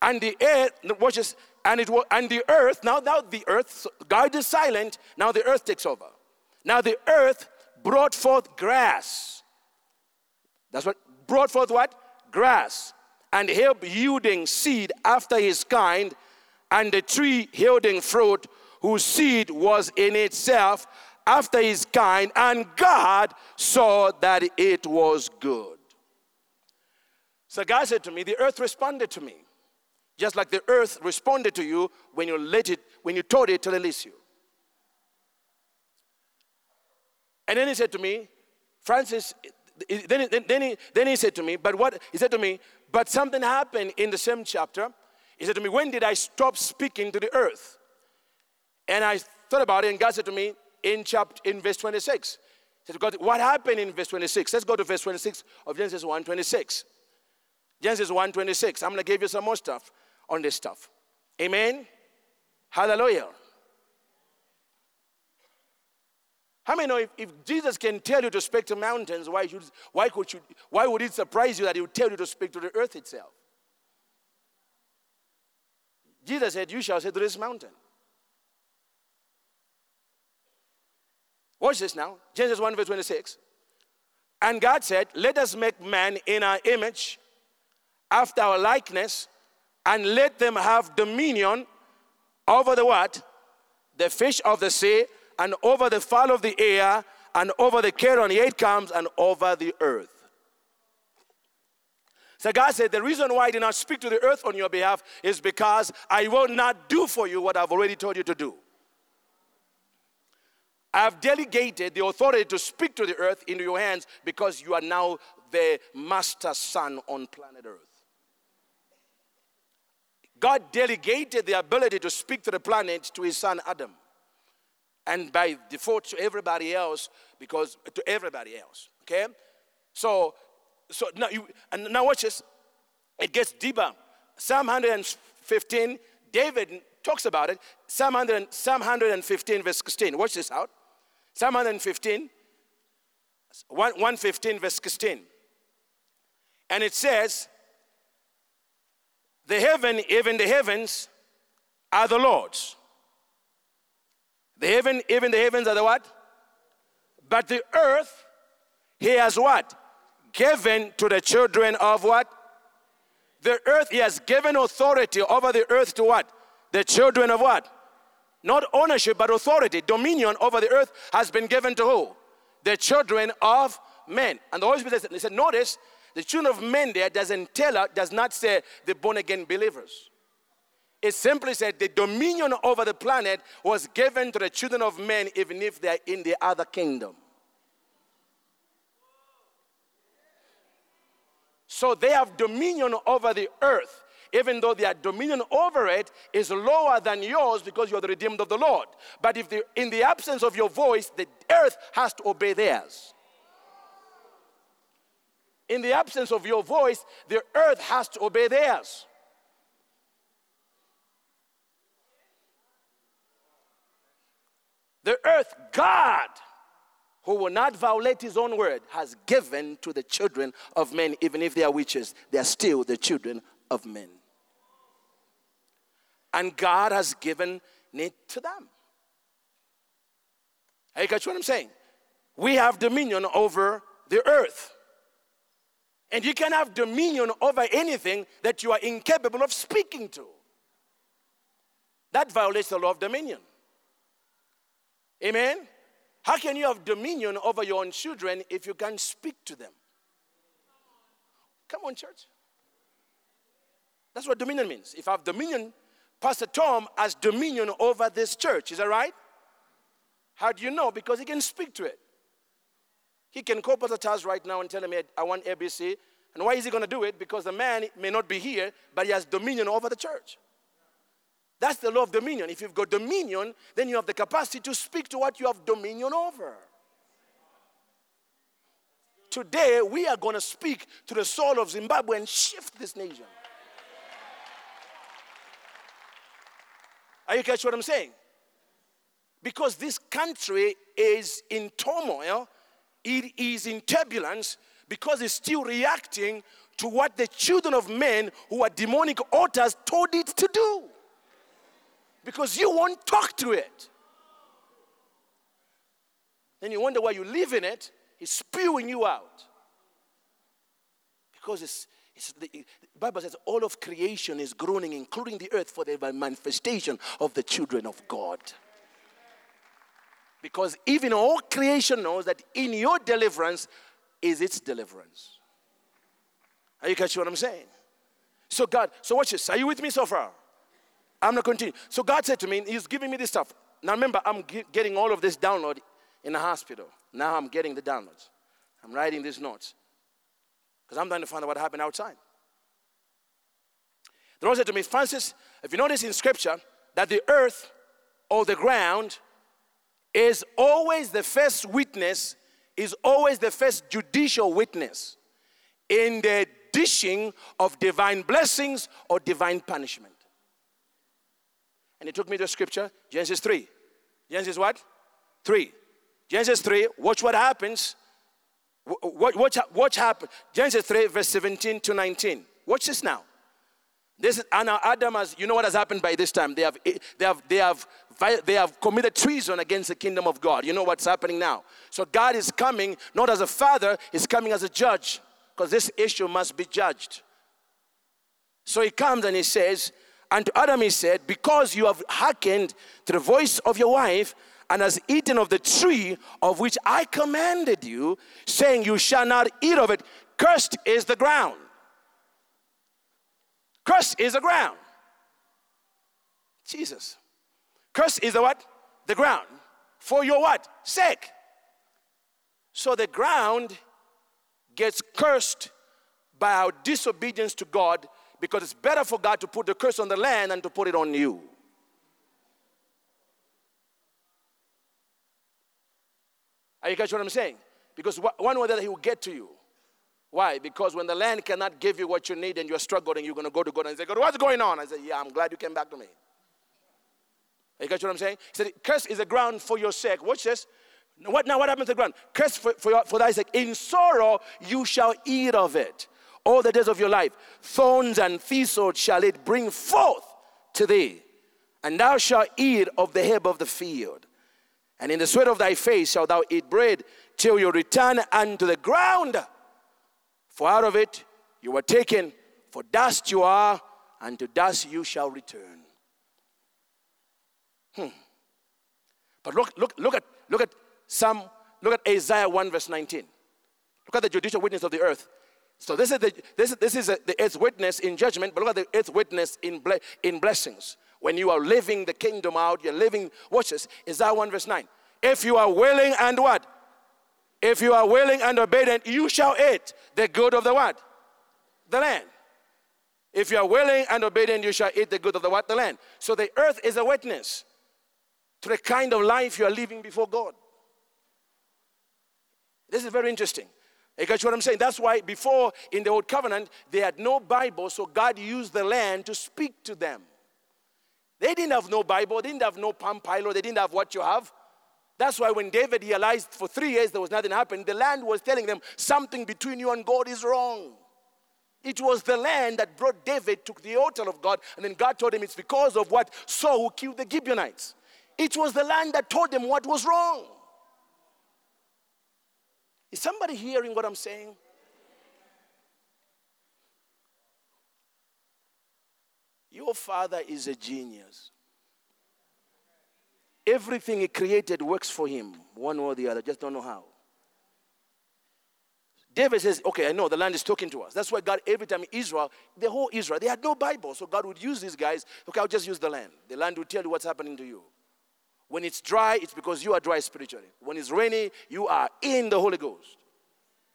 And the earth, watch this, and it was, and the earth, now, now the earth, God is silent, now the earth takes over. Now the earth brought forth grass. That's what brought forth what? Grass and herb yielding seed after his kind, and the tree yielding fruit whose seed was in itself after his kind, and God saw that it was good. So God said to me, the earth responded to me, just like the earth responded to you when you let it, when you told it to release you. And then he said to me, Francis, then, then, then, he, then he said to me, but what, he said to me, but something happened in the same chapter. He said to me, When did I stop speaking to the earth? And I thought about it, and God said to me, in chapter in verse 26. He said, God, what happened in verse 26? Let's go to verse 26 of Genesis 1 26. Genesis 1 26. I'm going to give you some more stuff on this stuff. Amen. Hallelujah. How many know if, if, Jesus can tell you to speak to mountains, why, should, why, could you, why would it surprise you that he would tell you to speak to the earth itself? Jesus said, You shall say to this mountain. Watch this now. Genesis 1, verse 26. And God said, Let us make man in our image, after our likeness, and let them have dominion over the what? The fish of the sea, and over the fowl of the air, and over the cattle on the eight comes, and over the earth. So God said, The reason why I did not speak to the earth on your behalf is because I will not do for you what I've already told you to do. I have delegated the authority to speak to the earth into your hands because you are now the master son on planet earth. God delegated the ability to speak to the planet to his son Adam. And by default to everybody else, because to everybody else. Okay? So, so now you and now watch this. It gets deeper. Psalm 115, David talks about it. Psalm, 100, Psalm 115, verse 16. Watch this out. Psalm 115, 115, verse 16. And it says, the heaven, even the heavens, are the Lord's. The heaven, even the heavens are the what? But the earth, he has what? Given to the children of what? The earth, he has given authority over the earth to what? The children of what? Not ownership, but authority. Dominion over the earth has been given to who? The children of men. And the Holy Spirit said, said, notice the children of men there doesn't tell us, does not say the born again believers. It simply said the dominion over the planet was given to the children of men, even if they're in the other kingdom. So they have dominion over the earth, even though their dominion over it is lower than yours because you're the redeemed of the Lord. But if the, in the absence of your voice, the earth has to obey theirs in the absence of your voice, the earth has to obey theirs. The earth, God, who will not violate his own word, has given to the children of men, even if they are witches, they are still the children of men. And God has given it to them. Hey, catch what I'm saying? We have dominion over the earth. And you can have dominion over anything that you are incapable of speaking to. That violates the law of dominion. Amen? How can you have dominion over your own children if you can't speak to them? Come on, church. That's what dominion means. If I have dominion, Pastor Tom has dominion over this church. Is that right? How do you know? Because he can speak to it. He can call Pastor Charles right now and tell him, I want ABC. And why is he going to do it? Because the man may not be here, but he has dominion over the church. That's the law of dominion. If you've got dominion, then you have the capacity to speak to what you have dominion over. Today, we are going to speak to the soul of Zimbabwe and shift this nation. Are you catch what I'm saying? Because this country is in turmoil it is in turbulence because it's still reacting to what the children of men who are demonic altars told it to do. Because you won't talk to it. Then you wonder why you live in it, it's spewing you out. Because it's the, the Bible says all of creation is groaning, including the earth, for the manifestation of the children of God. Because even all creation knows that in your deliverance is its deliverance. Are you catching what I'm saying? So, God, so watch this. Are you with me so far? I'm not continuing. So, God said to me, He's giving me this stuff. Now, remember, I'm getting all of this download in the hospital. Now, I'm getting the downloads. I'm writing these notes because I'm trying to find out what happened outside. The Lord said to me, Francis, if you notice in Scripture that the earth or the ground is always the first witness, is always the first judicial witness in the dishing of divine blessings or divine punishment. And he took me to scripture, Genesis 3. Genesis what? 3. Genesis 3, watch what happens. Watch, watch, watch happen. Genesis 3, verse 17 to 19. Watch this now. This is, and Adam has, you know what has happened by this time? They have, eh, they have, they have, they have committed treason against the kingdom of God. You know what's happening now. So God is coming not as a father, He's coming as a judge because this issue must be judged. So He comes and He says, and to Adam He said, because you have hearkened to the voice of your wife and has eaten of the tree of which I commanded you, saying, You shall not eat of it, cursed is the ground. Cursed is the ground. Jesus. Cursed is the what? The ground. For your what? Sake. So the ground gets cursed by our disobedience to God because it's better for God to put the curse on the land than to put it on you. Are you catch what I'm saying? Because one way that he will get to you. Why? Because when the land cannot give you what you need and you're struggling, you're going to go to God and say, God, what's going on? I say, Yeah, I'm glad you came back to me. You catch what I'm saying? He said, Curse is the ground for your sake. Watch this. What now? What happens to the ground? Curse for, for, your, for thy sake. In sorrow you shall eat of it all the days of your life. Thorns and thistles shall it bring forth to thee, and thou shalt eat of the herb of the field. And in the sweat of thy face shalt thou eat bread till you return unto the ground. For out of it you were taken, for dust you are, and to dust you shall return. Hmm. But look, look, look at look at some look at Isaiah 1 verse 19. Look at the judicial witness of the earth. So this is the this, this is the earth's witness in judgment, but look at the earth's witness in ble- in blessings. When you are living the kingdom out, you're living, watch this, Isaiah 1 verse 9. If you are willing and what? If you are willing and obedient, you shall eat the good of the what? The land. If you are willing and obedient, you shall eat the good of the what? The land. So the earth is a witness to the kind of life you are living before God. This is very interesting. You catch what I'm saying? That's why before in the old covenant, they had no Bible, so God used the land to speak to them. They didn't have no Bible, they didn't have no Palm Pilot, they didn't have what you have. That's why when David realized for three years there was nothing happening, the land was telling them something between you and God is wrong. It was the land that brought David to the altar of God, and then God told him it's because of what Saul who killed the Gibeonites. It was the land that told them what was wrong. Is somebody hearing what I'm saying? Your father is a genius. Everything he created works for him, one or the other, just don't know how. David says, Okay, I know the land is talking to us. That's why God, every time Israel, the whole Israel, they had no Bible. So God would use these guys. Okay, I'll just use the land. The land will tell you what's happening to you. When it's dry, it's because you are dry spiritually. When it's rainy, you are in the Holy Ghost.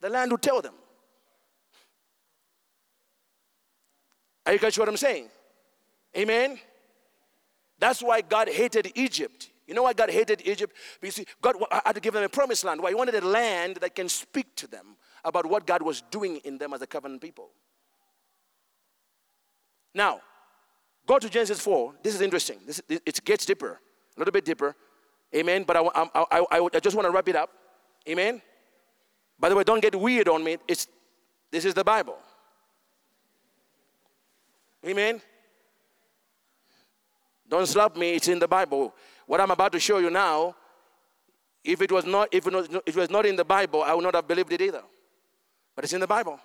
The land will tell them. Are you catch what I'm saying? Amen? That's why God hated Egypt. You know why God hated Egypt? Because God had to give them a promised land. Why? He wanted a land that can speak to them about what God was doing in them as a covenant people. Now, go to Genesis 4. This is interesting. This, it gets deeper, a little bit deeper. Amen. But I, I, I, I just want to wrap it up. Amen. By the way, don't get weird on me. It's, this is the Bible. Amen. Don't slap me, it's in the Bible. What I'm about to show you now, if it was not, if it was, not in the Bible, I would not have believed it either. But it's in the Bible.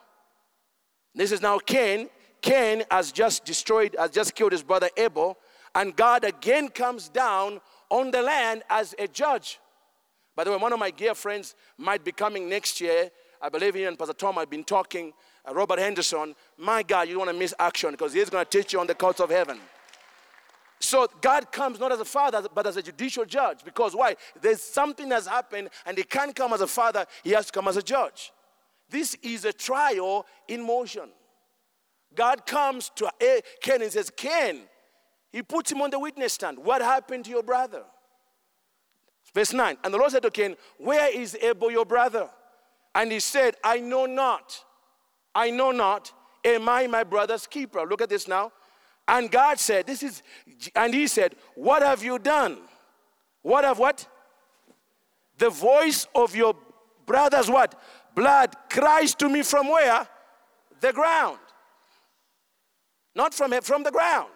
This is now Cain. Cain has just destroyed, has just killed his brother Abel, and God again comes down on the land as a judge. By the way, one of my dear friends might be coming next year. I believe he and Pastor Tom have been talking. Uh, Robert Henderson. My God, you don't want to miss action because he's going to teach you on the courts of heaven. So God comes not as a father, but as a judicial judge. Because why? There's something has happened, and he can't come as a father, he has to come as a judge. This is a trial in motion. God comes to eh, Cain and says, Cain, he puts him on the witness stand. What happened to your brother? Verse 9. And the Lord said to Cain, Where is Abel your brother? And he said, I know not. I know not. am I my brother's keeper? Look at this now. And God said, This is, and he said, What have you done? What have what? The voice of your brother's what? Blood cries to me from where? The ground. Not from, it. from the ground.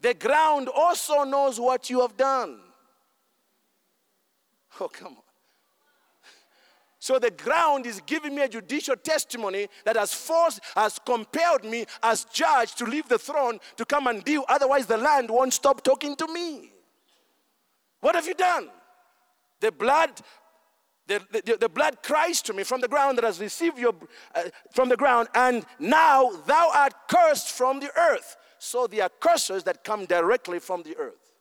The ground also knows what you have done. Oh, come on. So the ground is giving me a judicial testimony that has forced, has compelled me as judge to leave the throne to come and deal. Otherwise, the land won't stop talking to me. What have you done? The blood, the, the, the blood cries to me from the ground that has received your, uh, from the ground, and now thou art cursed from the earth. So there are curses that come directly from the earth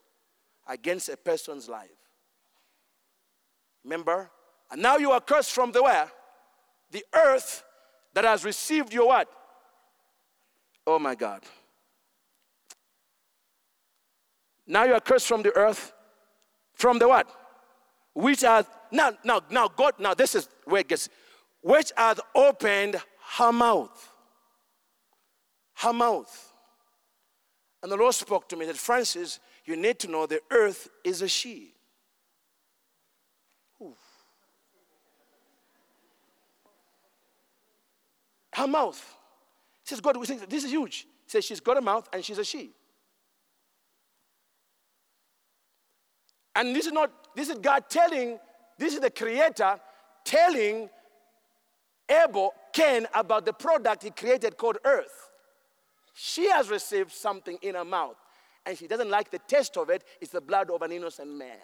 against a person's life. Remember, and now you are cursed from the where? The earth that has received your what? Oh my God. Now you are cursed from the earth, from the what? Which are now, now, now, God, now this is where it gets, which hath opened her mouth. Her mouth. And the Lord spoke to me that Francis, you need to know the earth is a she. Her mouth. Says, God, we think this is huge. Says, she's got a mouth and she's a she. And this is not, this is God telling, this is the creator telling Abel, Cain, about the product he created called earth. She has received something in her mouth and she doesn't like the taste of it. It's the blood of an innocent man.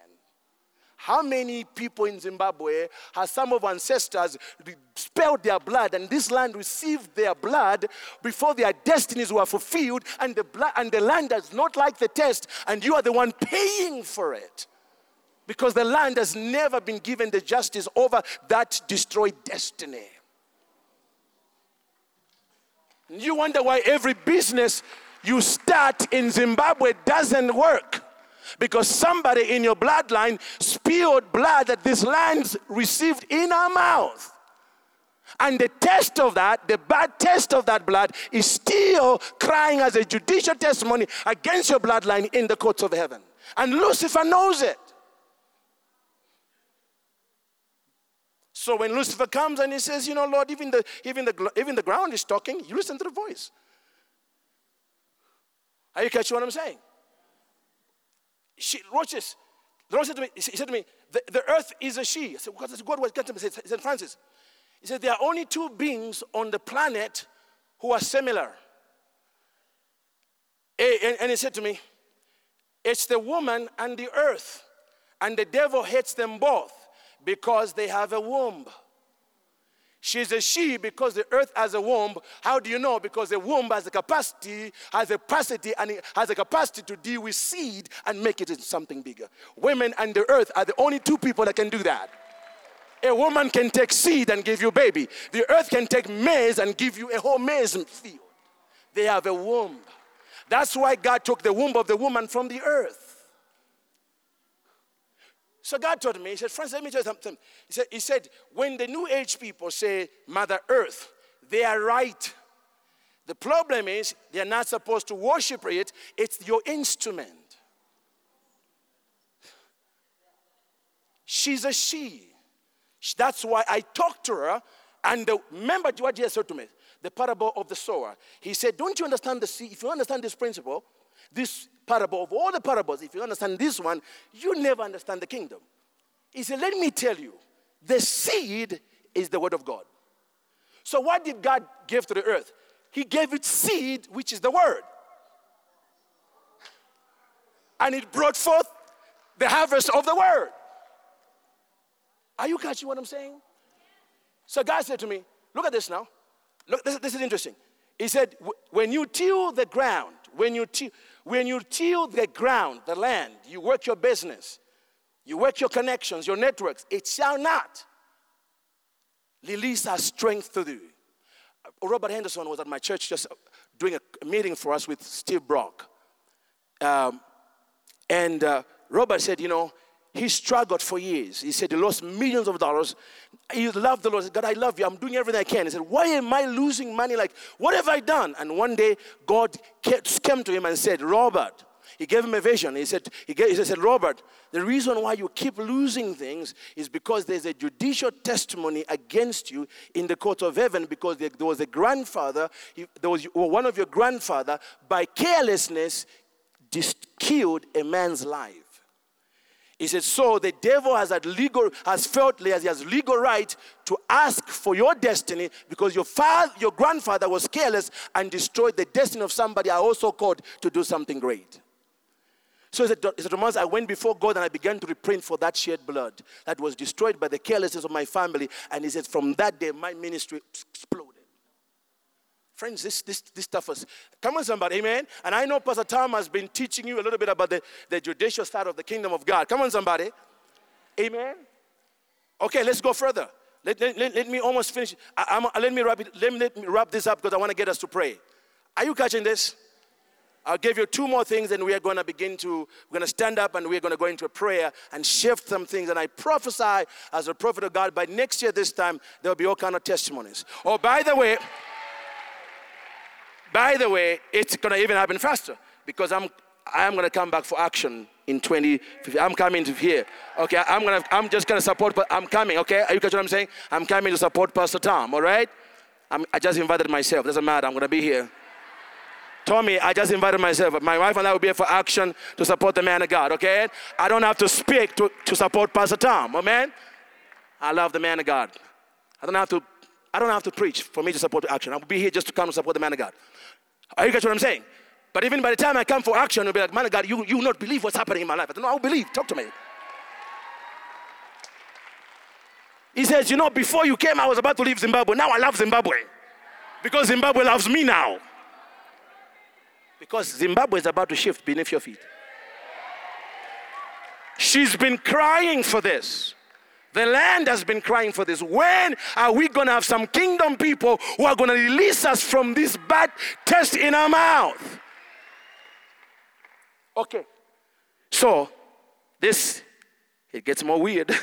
How many people in Zimbabwe have some of ancestors spilled their blood and this land received their blood before their destinies were fulfilled and the, blood, and the land does not like the test and you are the one paying for it? Because the land has never been given the justice over that destroyed destiny. You wonder why every business you start in Zimbabwe doesn't work because somebody in your bloodline spilled blood that this land received in our mouth. And the test of that, the bad test of that blood, is still crying as a judicial testimony against your bloodline in the courts of heaven. And Lucifer knows it. So when Lucifer comes and he says, You know, Lord, even the, even the, even the ground is talking, you listen to the voice. Are you catching what I'm saying? She, this. The Lord said to me, he said to me, the, the earth is a she. I said, God, God was to me. He said, Francis, he said, there are only two beings on the planet who are similar. And, and he said to me, it's the woman and the earth. And the devil hates them both because they have a womb. She's a she because the earth has a womb. How do you know? Because the womb has a capacity, has a capacity, and it has a capacity to deal with seed and make it into something bigger. Women and the earth are the only two people that can do that. A woman can take seed and give you a baby. The earth can take maize and give you a whole maize field. They have a womb. That's why God took the womb of the woman from the earth. So God told me, He said, Francis, let me tell you something. He said, he said, when the New Age people say Mother Earth, they are right. The problem is they're not supposed to worship it, it's your instrument. She's a she. That's why I talked to her. And the, remember what Jesus said to me the parable of the sower. He said, Don't you understand the seed? If you understand this principle, this parable, of all the parables, if you understand this one, you never understand the kingdom. He said, Let me tell you, the seed is the word of God. So, what did God give to the earth? He gave it seed, which is the word. And it brought forth the harvest of the word. Are you catching what I'm saying? So, God said to me, Look at this now. Look, this, this is interesting. He said, When you till the ground, when you till, when you till the ground, the land, you work your business, you work your connections, your networks, it shall not release our strength to do. Robert Henderson was at my church just doing a meeting for us with Steve Brock. Um, and uh, Robert said, You know, he struggled for years. He said he lost millions of dollars. He loved the Lord. He said, God, I love you. I'm doing everything I can. He said, Why am I losing money? Like, what have I done? And one day, God came to him and said, Robert, he gave him a vision. He said, he, gave, he said, Robert, the reason why you keep losing things is because there's a judicial testimony against you in the court of heaven because there, there was a grandfather, he, there was one of your grandfather, by carelessness, killed a man's life. He said, so the devil has had legal, has felt he has legal right to ask for your destiny because your father, your grandfather was careless and destroyed the destiny of somebody I also called to do something great. So he said, he said Thomas, I went before God and I began to repent for that shed blood that was destroyed by the carelessness of my family. And he said, from that day, my ministry exploded. Friends, this, this, this stuff was, come on, somebody, amen. And I know Pastor Tom has been teaching you a little bit about the, the judicial side of the kingdom of God. Come on, somebody, amen. Okay, let's go further. Let, let, let, let me almost finish. I, let, me wrap it, let, me, let me wrap this up because I want to get us to pray. Are you catching this? I'll give you two more things, and we are going to begin to, we're going to stand up and we're going to go into a prayer and shift some things. And I prophesy as a prophet of God, by next year, this time, there'll be all kind of testimonies. Oh, by the way, by the way, it's going to even happen faster because I'm, I'm going to come back for action in 2050. I'm coming to here. Okay, I'm to, I'm just to support, but I'm coming, okay? Are you catching what I'm saying? I'm coming to support Pastor Tom, all right? I'm, I just invited myself. Doesn't matter. I'm to be here. Tommy, I just invited myself. My wife and I will be here for action to support the man of God, okay? I don't have to speak to, to support Pastor Tom, amen? I love the man of God. I don't have to I don't have to preach for me to support action. I'll be here just to come and support the man of God. Are you guys what I'm saying? But even by the time I come for action, you'll be like, man God, you, you not believe what's happening in my life. I don't know, I will believe. Talk to me. He says, you know, before you came, I was about to leave Zimbabwe. Now I love Zimbabwe. Because Zimbabwe loves me now. Because Zimbabwe is about to shift beneath your feet. She's been crying for this. The land has been crying for this. When are we going to have some kingdom people who are going to release us from this bad taste in our mouth? Okay. So, this, it gets more weird.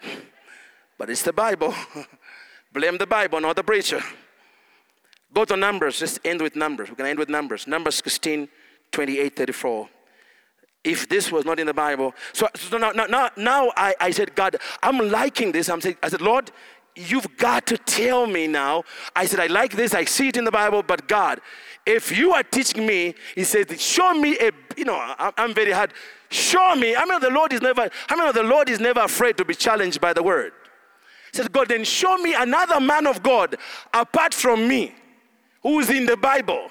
<laughs> but it's the Bible. <laughs> Blame the Bible, not the preacher. Go to Numbers. Just end with Numbers. We're going to end with Numbers. Numbers 16, 28, 34 if this was not in the Bible. So, so now, now, now I, I said, God, I'm liking this. I'm saying, I said, Lord, you've got to tell me now. I said, I like this. I see it in the Bible, but God, if you are teaching me, He says, show me a, you know, I'm very hard. Show me. I mean, the Lord is never, I mean, the Lord is never afraid to be challenged by the word. He said, God, then show me another man of God apart from me who's in the Bible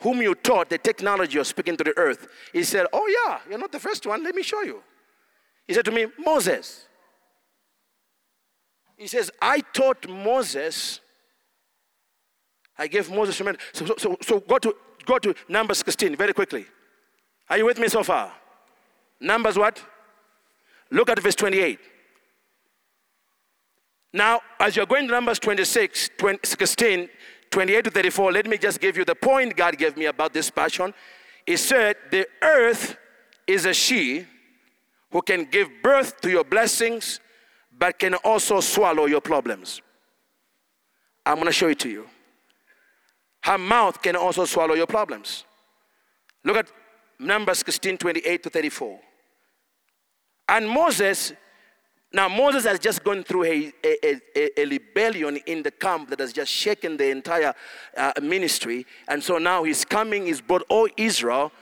whom you taught the technology you're speaking to the earth. He said, Oh, yeah, you're not the first one. Let me show you. He said to me, Moses. He says, I taught Moses. I gave Moses. So, so, so, so go, to, go to Numbers 16 very quickly. Are you with me so far? Numbers what? Look at verse 28. Now, as you're going to Numbers 26, 20, 16, 28 to 34, let me just give you the point God gave me about this passion. He said, The earth is a she who can give birth to your blessings, but can also swallow your problems. I'm going to show it to you. Her mouth can also swallow your problems. Look at Numbers 16 28 to 34. And Moses now, Moses has just gone through a, a, a, a, rebellion in the camp that has just shaken the entire uh, ministry. And so now he's coming, he's brought all Israel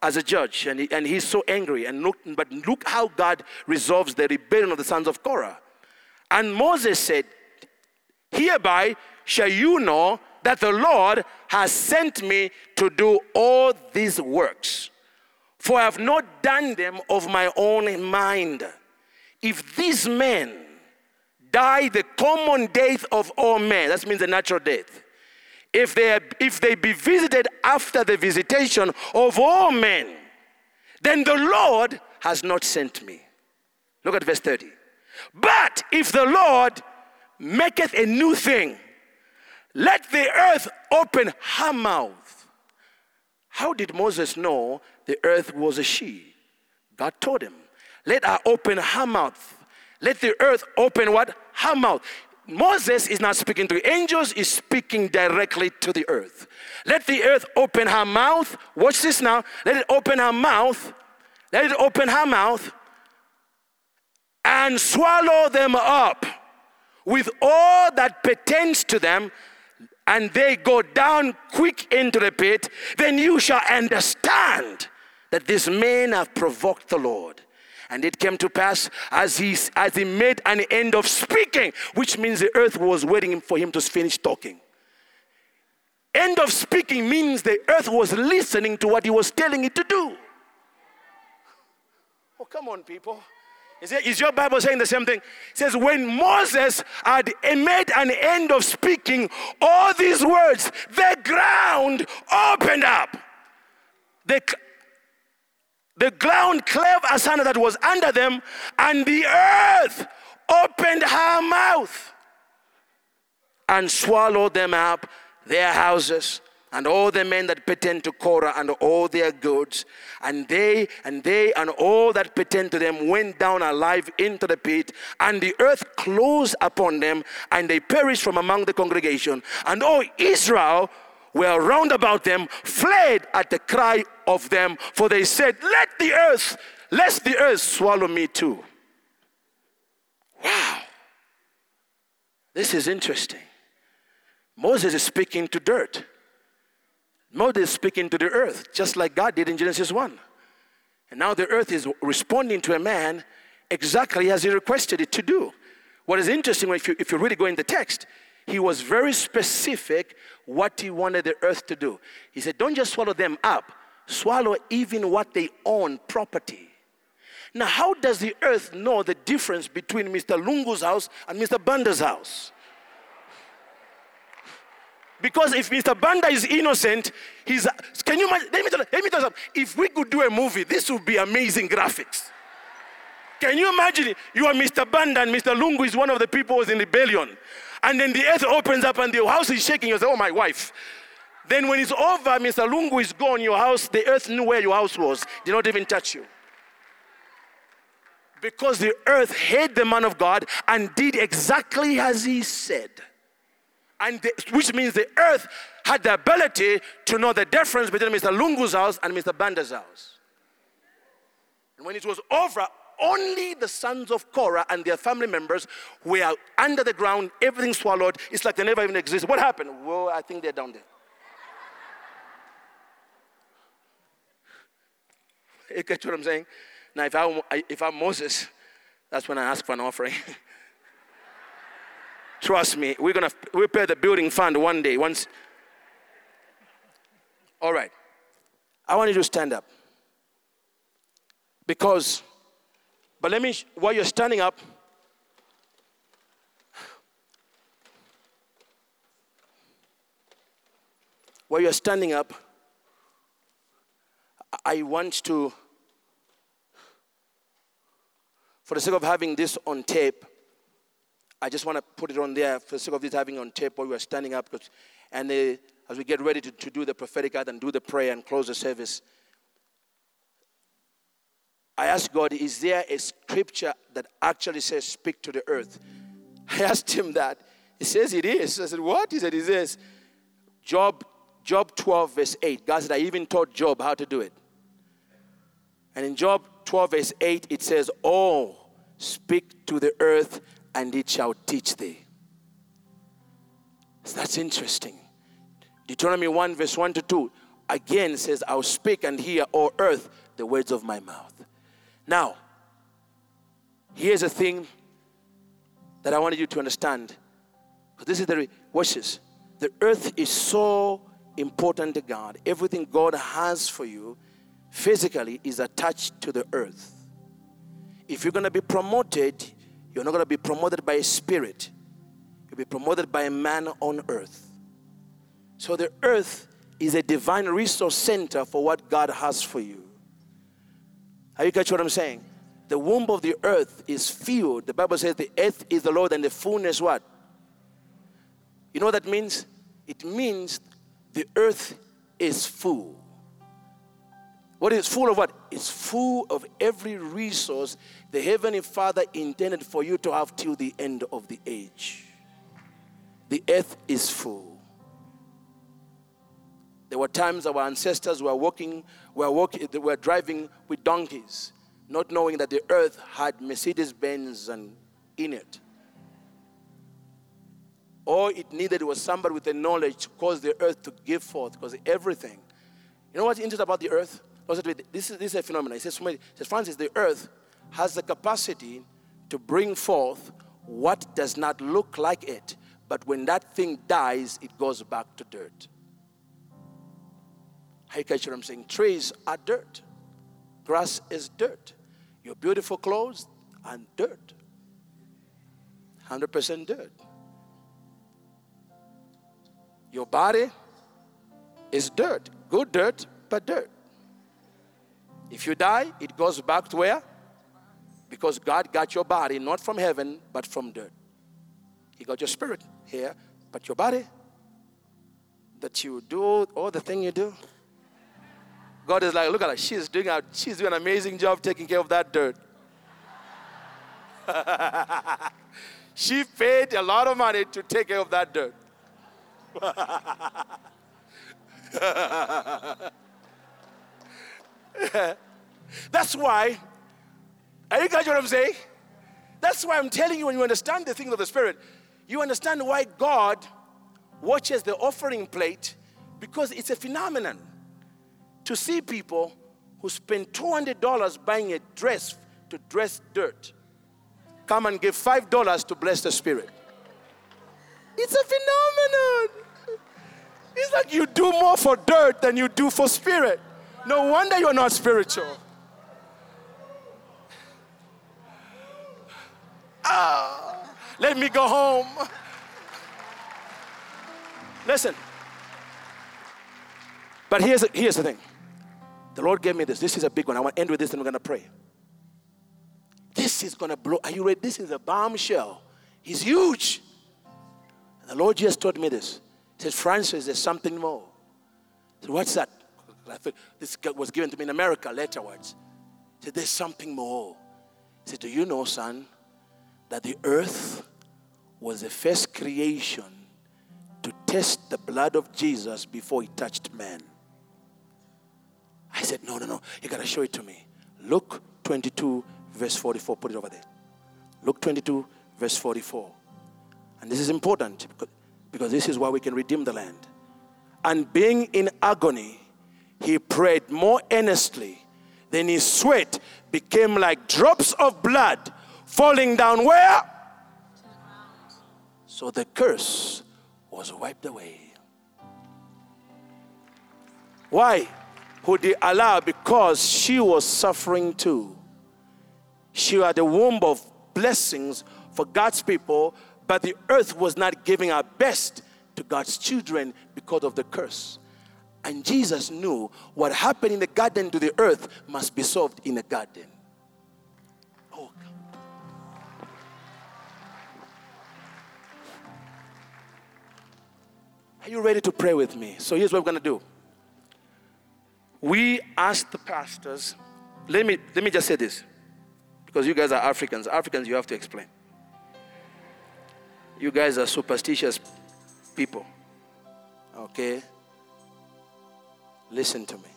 as a judge, and, he, and he's so angry. And look, but look how God resolves the rebellion of the sons of Korah. And Moses said, Hereby shall you know that the Lord has sent me to do all these works, for I have not done them of my own mind if these men die the common death of all men, that means the natural death, if they, if they be visited after the visitation of all men, then the Lord has not sent me. Look at verse 30. But if the Lord maketh a new thing, let the earth open her mouth. How did Moses know the earth was a she? God told him, Let her open her mouth. Let the earth open what? Her mouth. Moses is not speaking to angels, he's speaking directly to the earth. Let the earth open her mouth. Watch this now. Let it open her mouth. Let it open her mouth and swallow them up with all that pertains to them, and they go down quick into the pit, then you shall understand that these men have provoked the Lord. And it came to pass as he, as he made an end of speaking, which means the earth was waiting for him to finish talking. End of speaking means the earth was listening to what he was telling it to do. Oh, come on, people. Is, it, is your Bible saying the same thing? It says, when Moses had made an end of speaking all these words, the ground opened up. The, the ground clove asunder that was under them, and the earth opened her mouth and swallowed them up, their houses, and all the men that pertain to Korah and all their goods, and they and they and all that pertain to them went down alive into the pit, and the earth closed upon them, and they perished from among the congregation. And all Israel were round about them, fled at the cry of them, for they said, Let the earth, let the earth swallow me too. Wow. This is interesting. Moses is speaking to dirt. Moses is speaking to the earth, just like God did in Genesis 1. And now the earth is responding to a man exactly as he requested it to do. What is interesting, if you, if you really go in the text, he was very specific what he wanted the earth to do. He said, Don't just swallow them up, swallow even what they own property. Now, how does the earth know the difference between Mr. Lungu's house and Mr. Banda's house? Because if Mr. Banda is innocent, he's. Can you imagine? Let me tell let me tell you something. If we could do a movie, this would be amazing graphics. Can you imagine? You are Mr. Banda and Mr. Lungu is one of the people who's in rebellion. And then the earth opens up and the house is shaking. You say, Oh, my wife. Then when it's over, Mr. Lungu is gone, your house, the earth knew where your house was, did not even touch you. Because the earth hid the man of God and did exactly as he said and the, which means the earth had the ability to know the difference between Mr. Lungu's house and Mr. Banda's house. And when it was over, only the sons of Korah and their family members were under the ground, everything swallowed. It's like they never even existed. What happened? Well, I think they're down there. You get what I'm saying? Now, if, I, if I'm Moses, that's when I ask for an offering. <laughs> Trust me, we're gonna we pay the building fund one day. Once. All right. I want you to stand up. Because, but let me, while you're standing up, while you're standing up, I want to, for the sake of having this on tape, I just want to put it on there for the sake of this having on tape while we are standing up. And as we get ready to, to do the prophetic act and do the prayer and close the service, I asked God, is there a scripture that actually says, speak to the earth? I asked him that. He says it is. I said, what? He said, it is. Job, Job 12, verse 8. God said, I even taught Job how to do it. And in Job 12, verse 8, it says, Oh, speak to the earth and it shall teach thee. So that's interesting. Deuteronomy 1, verse 1 to 2 again says, I'll speak and hear, O earth, the words of my mouth. Now, here's a thing that I wanted you to understand. This is the watch this. The earth is so important to God. Everything God has for you physically is attached to the earth. If you're going to be promoted, you're not going to be promoted by a spirit, you'll be promoted by a man on earth. So the earth is a divine resource center for what God has for you. Are you catch what I'm saying? The womb of the earth is filled. The Bible says the earth is the Lord and the fullness what? You know what that means? It means the earth is full. What is full of what? It's full of every resource the Heavenly Father intended for you to have till the end of the age. The earth is full. There were times our ancestors were walking, were walking, they were driving with donkeys, not knowing that the earth had Mercedes Benz in it. All it needed was somebody with the knowledge to cause the earth to give forth, because everything. You know what's interesting about the earth? This is, this is a phenomenon. He says, says, Francis, the earth has the capacity to bring forth what does not look like it, but when that thing dies, it goes back to dirt. How you catch what I'm saying? Trees are dirt. Grass is dirt. Your beautiful clothes are dirt. 100% dirt. Your body is dirt. Good dirt, but dirt. If you die, it goes back to where? Because God got your body not from heaven, but from dirt. He got your spirit here, but your body that you do all the thing you do God is like, look at her. She's doing, a, she's doing an amazing job taking care of that dirt. <laughs> she paid a lot of money to take care of that dirt. <laughs> <laughs> That's why, are you guys what I'm saying? That's why I'm telling you when you understand the things of the Spirit, you understand why God watches the offering plate because it's a phenomenon to see people who spend $200 buying a dress to dress dirt come and give $5 to bless the spirit. It's a phenomenon. It's like you do more for dirt than you do for spirit. No wonder you're not spiritual. Ah, let me go home. Listen. But here's, here's the thing the Lord gave me this. This is a big one. I want to end with this and we're going to pray. This is going to blow. Are you ready? This is a bombshell. He's huge. And the Lord just told me this. He Francis, there's something more. Said, What's that? I thought this was given to me in America letterwards. He said, There's something more. He said, Do you know, son, that the earth was the first creation to test the blood of Jesus before it touched man? I said, No, no, no. You got to show it to me. Luke 22, verse 44. Put it over there. Luke 22, verse 44. And this is important because, because this is why we can redeem the land. And being in agony, he prayed more earnestly. Then his sweat became like drops of blood falling down where? So the curse was wiped away. Why? Who he allow because she was suffering too. She had a womb of blessings for God's people, but the earth was not giving her best to God's children because of the curse. And Jesus knew what happened in the garden to the earth must be solved in the garden. Oh, Are you ready to pray with me? So here's what we're going to do we asked the pastors, let me, let me just say this, because you guys are Africans. Africans, you have to explain. You guys are superstitious people. Okay? Listen to me.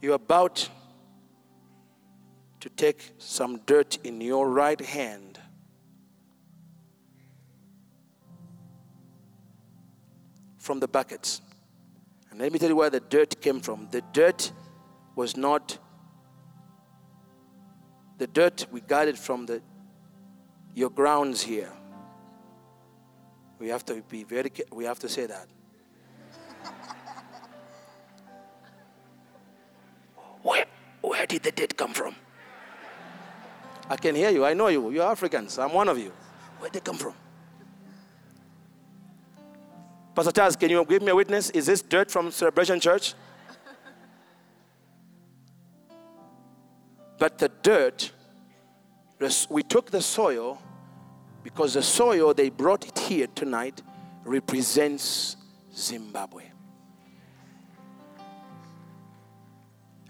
You're about to take some dirt in your right hand from the buckets. And let me tell you where the dirt came from. The dirt was not the dirt we got it from the your grounds here. We have to be very we have to say that. where where did the dirt come from? I can hear you. I know you. You're Africans. I'm one of you. Where did they come from? Pastor Charles, can you give me a witness? Is this dirt from Celebration Church? but the dirt, we took the soil because the soil they brought it here tonight represents Zimbabwe.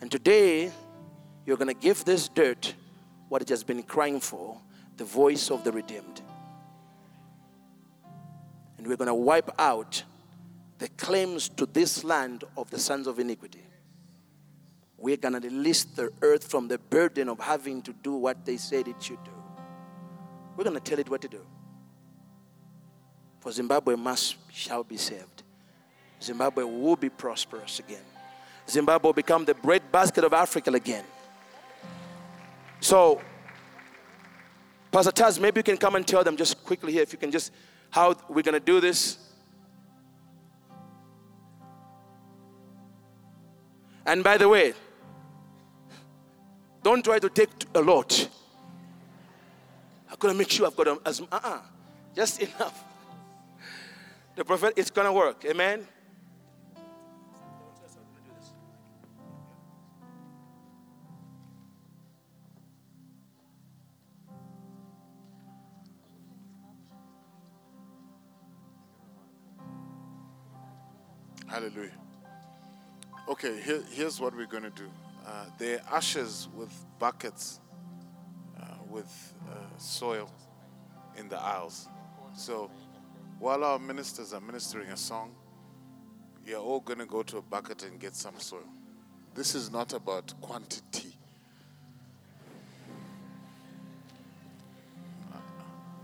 And today, you're going to give this dirt what it has been crying for the voice of the redeemed. And we're going to wipe out the claims to this land of the sons of iniquity. We're going to release the earth from the burden of having to do what they said it should do. We're going to tell it what to do. For Zimbabwe must shall be saved. Zimbabwe will be prosperous again. Zimbabwe will become the breadbasket of Africa again. So, Pastor Taz, maybe you can come and tell them just quickly here if you can just how we're going to do this. And by the way, don't try to take a lot. Going to make sure I've got as uh-uh, just <laughs> enough. The prophet, it's going to work. Amen. Hallelujah. Okay, here, here's what we're going to do. Uh, there are ushers with buckets uh, with uh, soil in the aisles. So while our ministers are ministering a song, you're all going to go to a bucket and get some soil. This is not about quantity.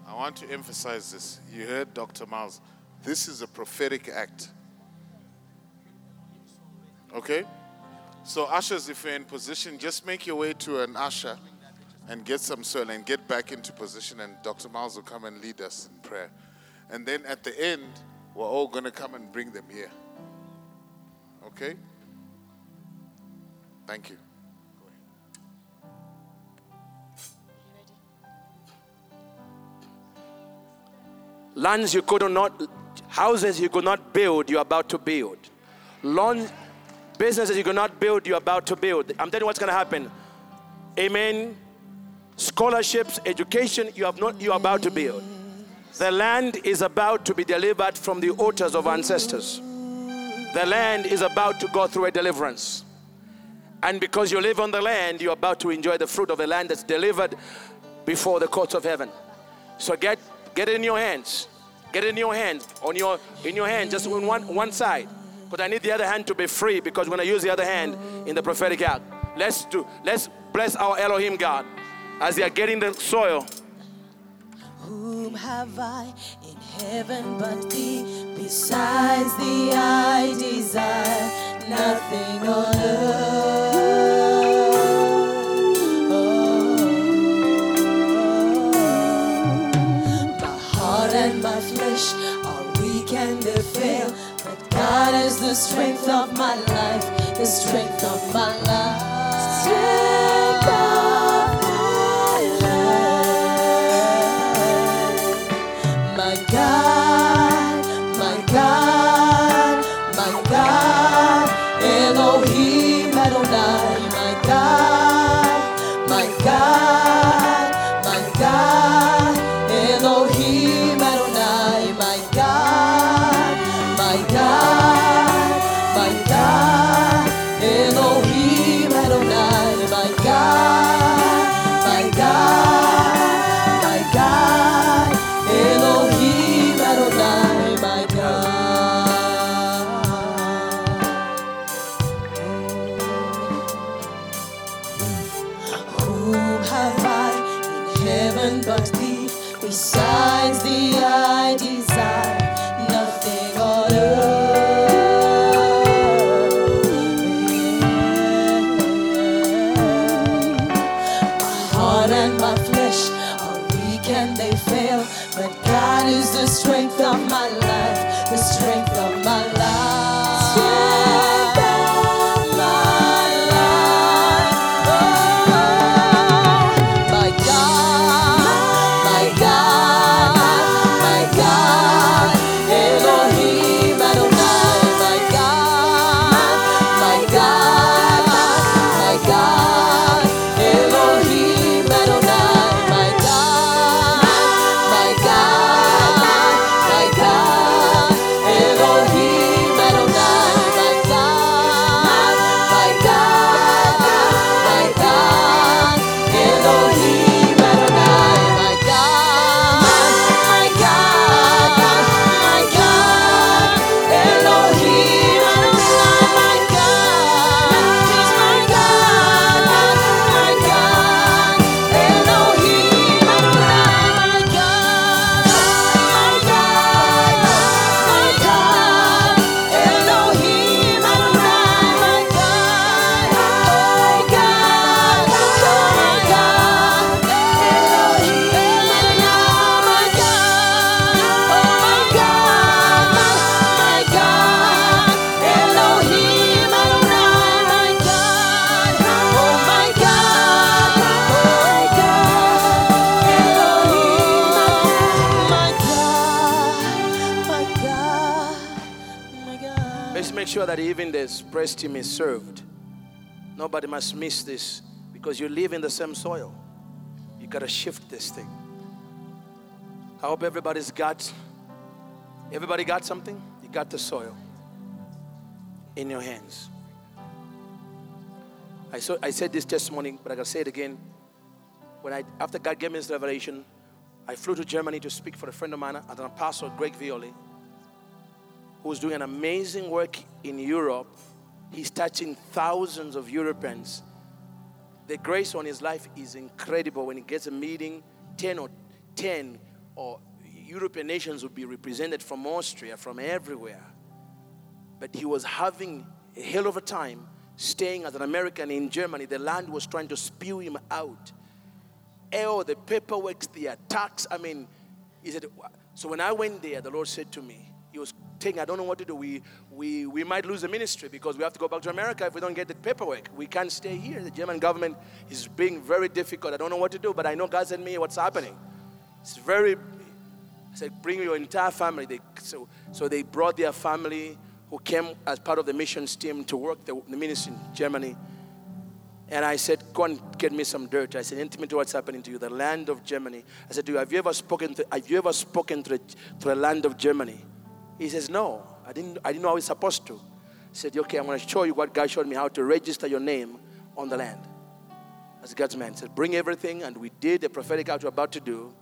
I want to emphasize this. You heard Dr. Myles. This is a prophetic act. Okay? So, ushers, if you're in position, just make your way to an usher and get some soil and get back into position, and Dr. Myles will come and lead us in prayer. And then at the end, we're all going to come and bring them here. Okay? Thank you. Lands you could not, houses you could not build, you're about to build. Lawn, businesses you could not build, you're about to build. I'm telling you what's going to happen. Amen. Scholarships, education, you have not, you're about to build. The land is about to be delivered from the altars of ancestors. The land is about to go through a deliverance. And because you live on the land, you're about to enjoy the fruit of the land that's delivered before the courts of heaven. So get get it in your hands. Get it in your hands. On your in your hand, just on one one side. Because I need the other hand to be free because we're gonna use the other hand in the prophetic act. Let's do let's bless our Elohim God as they are getting the soil. Whom have I in heaven but thee? Besides thee, I desire nothing on earth. My heart and my flesh are weak and they fail, but God is the strength of my life, the strength of my life. The team is served. Nobody must miss this because you live in the same soil. You got to shift this thing. I hope everybody's got everybody got something? You got the soil in your hands. I, saw, I said this testimony, but I gotta say it again. When I after God gave me this revelation, I flew to Germany to speak for a friend of mine, an apostle, Greg Violi, who's doing an amazing work in Europe. He's touching thousands of Europeans. The grace on his life is incredible. When he gets a meeting, 10 or 10 or European nations would be represented from Austria, from everywhere. But he was having a hell of a time staying as an American in Germany. The land was trying to spew him out oh, the paperwork, the attacks. I mean, he said, so when I went there, the Lord said to me, He was taking, I don't know what to do. We, we, we might lose the ministry because we have to go back to America if we don't get the paperwork. We can't stay here. The German government is being very difficult. I don't know what to do, but I know God sent me what's happening. It's very, I said, bring your entire family. They, so, so they brought their family who came as part of the missions team to work the, the ministry in Germany. And I said, Go and get me some dirt. I said, Intimate what's happening to you, the land of Germany. I said, you, Have you ever spoken to, have you ever spoken to the, to the land of Germany? He says, No. I didn't, I didn't know I was supposed to. I said, Okay, I'm going to show you what God showed me how to register your name on the land. As God's man. He said, Bring everything. And we did the prophetic act we're about to do.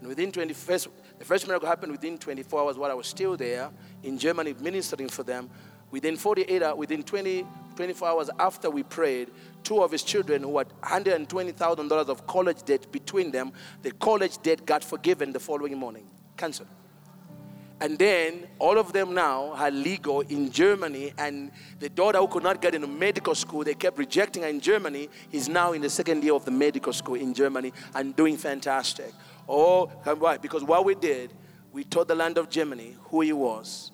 And within 21st, the first miracle happened within 24 hours while I was still there in Germany ministering for them. Within 48 hours, within 20, 24 hours after we prayed, two of his children who had $120,000 of college debt between them, the college debt got forgiven the following morning, cancelled. And then all of them now are legal in Germany, and the daughter who could not get into medical school, they kept rejecting her in Germany, is now in the second year of the medical school in Germany and doing fantastic. Oh, why? Because what we did, we told the land of Germany who he was,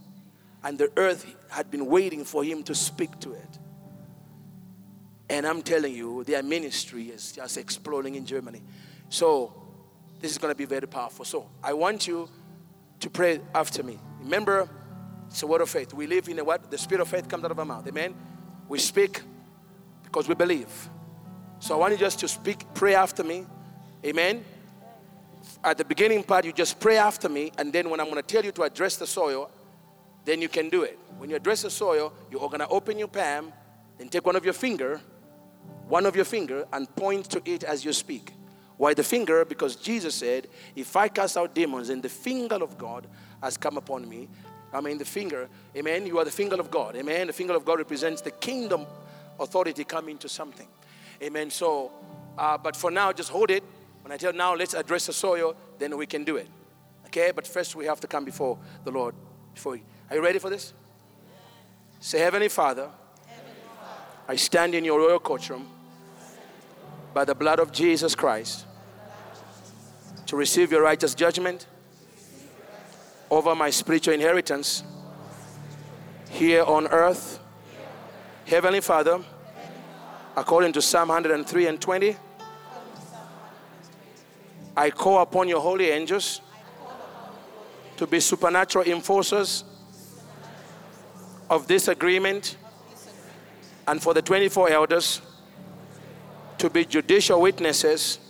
and the earth had been waiting for him to speak to it. And I'm telling you, their ministry is just exploding in Germany. So, this is going to be very powerful. So, I want you to pray after me. Remember, it's a word of faith. We live in a what? The spirit of faith comes out of our mouth. Amen. We speak because we believe. So I want you just to speak, pray after me. Amen. At the beginning part, you just pray after me, and then when I'm going to tell you to address the soil, then you can do it. When you address the soil, you're going to open your palm, then take one of your finger, one of your finger and point to it as you speak. Why the finger? Because Jesus said, If I cast out demons and the finger of God has come upon me, I mean the finger, amen, you are the finger of God. Amen. The finger of God represents the kingdom authority coming to something. Amen. So, uh, but for now, just hold it. When I tell now, let's address the soil, then we can do it. Okay, but first we have to come before the Lord. Before, are you ready for this? Say, Heavenly Father, Heavenly Father I stand in your royal courtroom by the blood of Jesus Christ to receive your righteous judgment over my spiritual inheritance here on earth. Heavenly Father, according to Psalm 103 and 20, I call upon your holy angels to be supernatural enforcers of this agreement and for the 24 elders to be judicial witnesses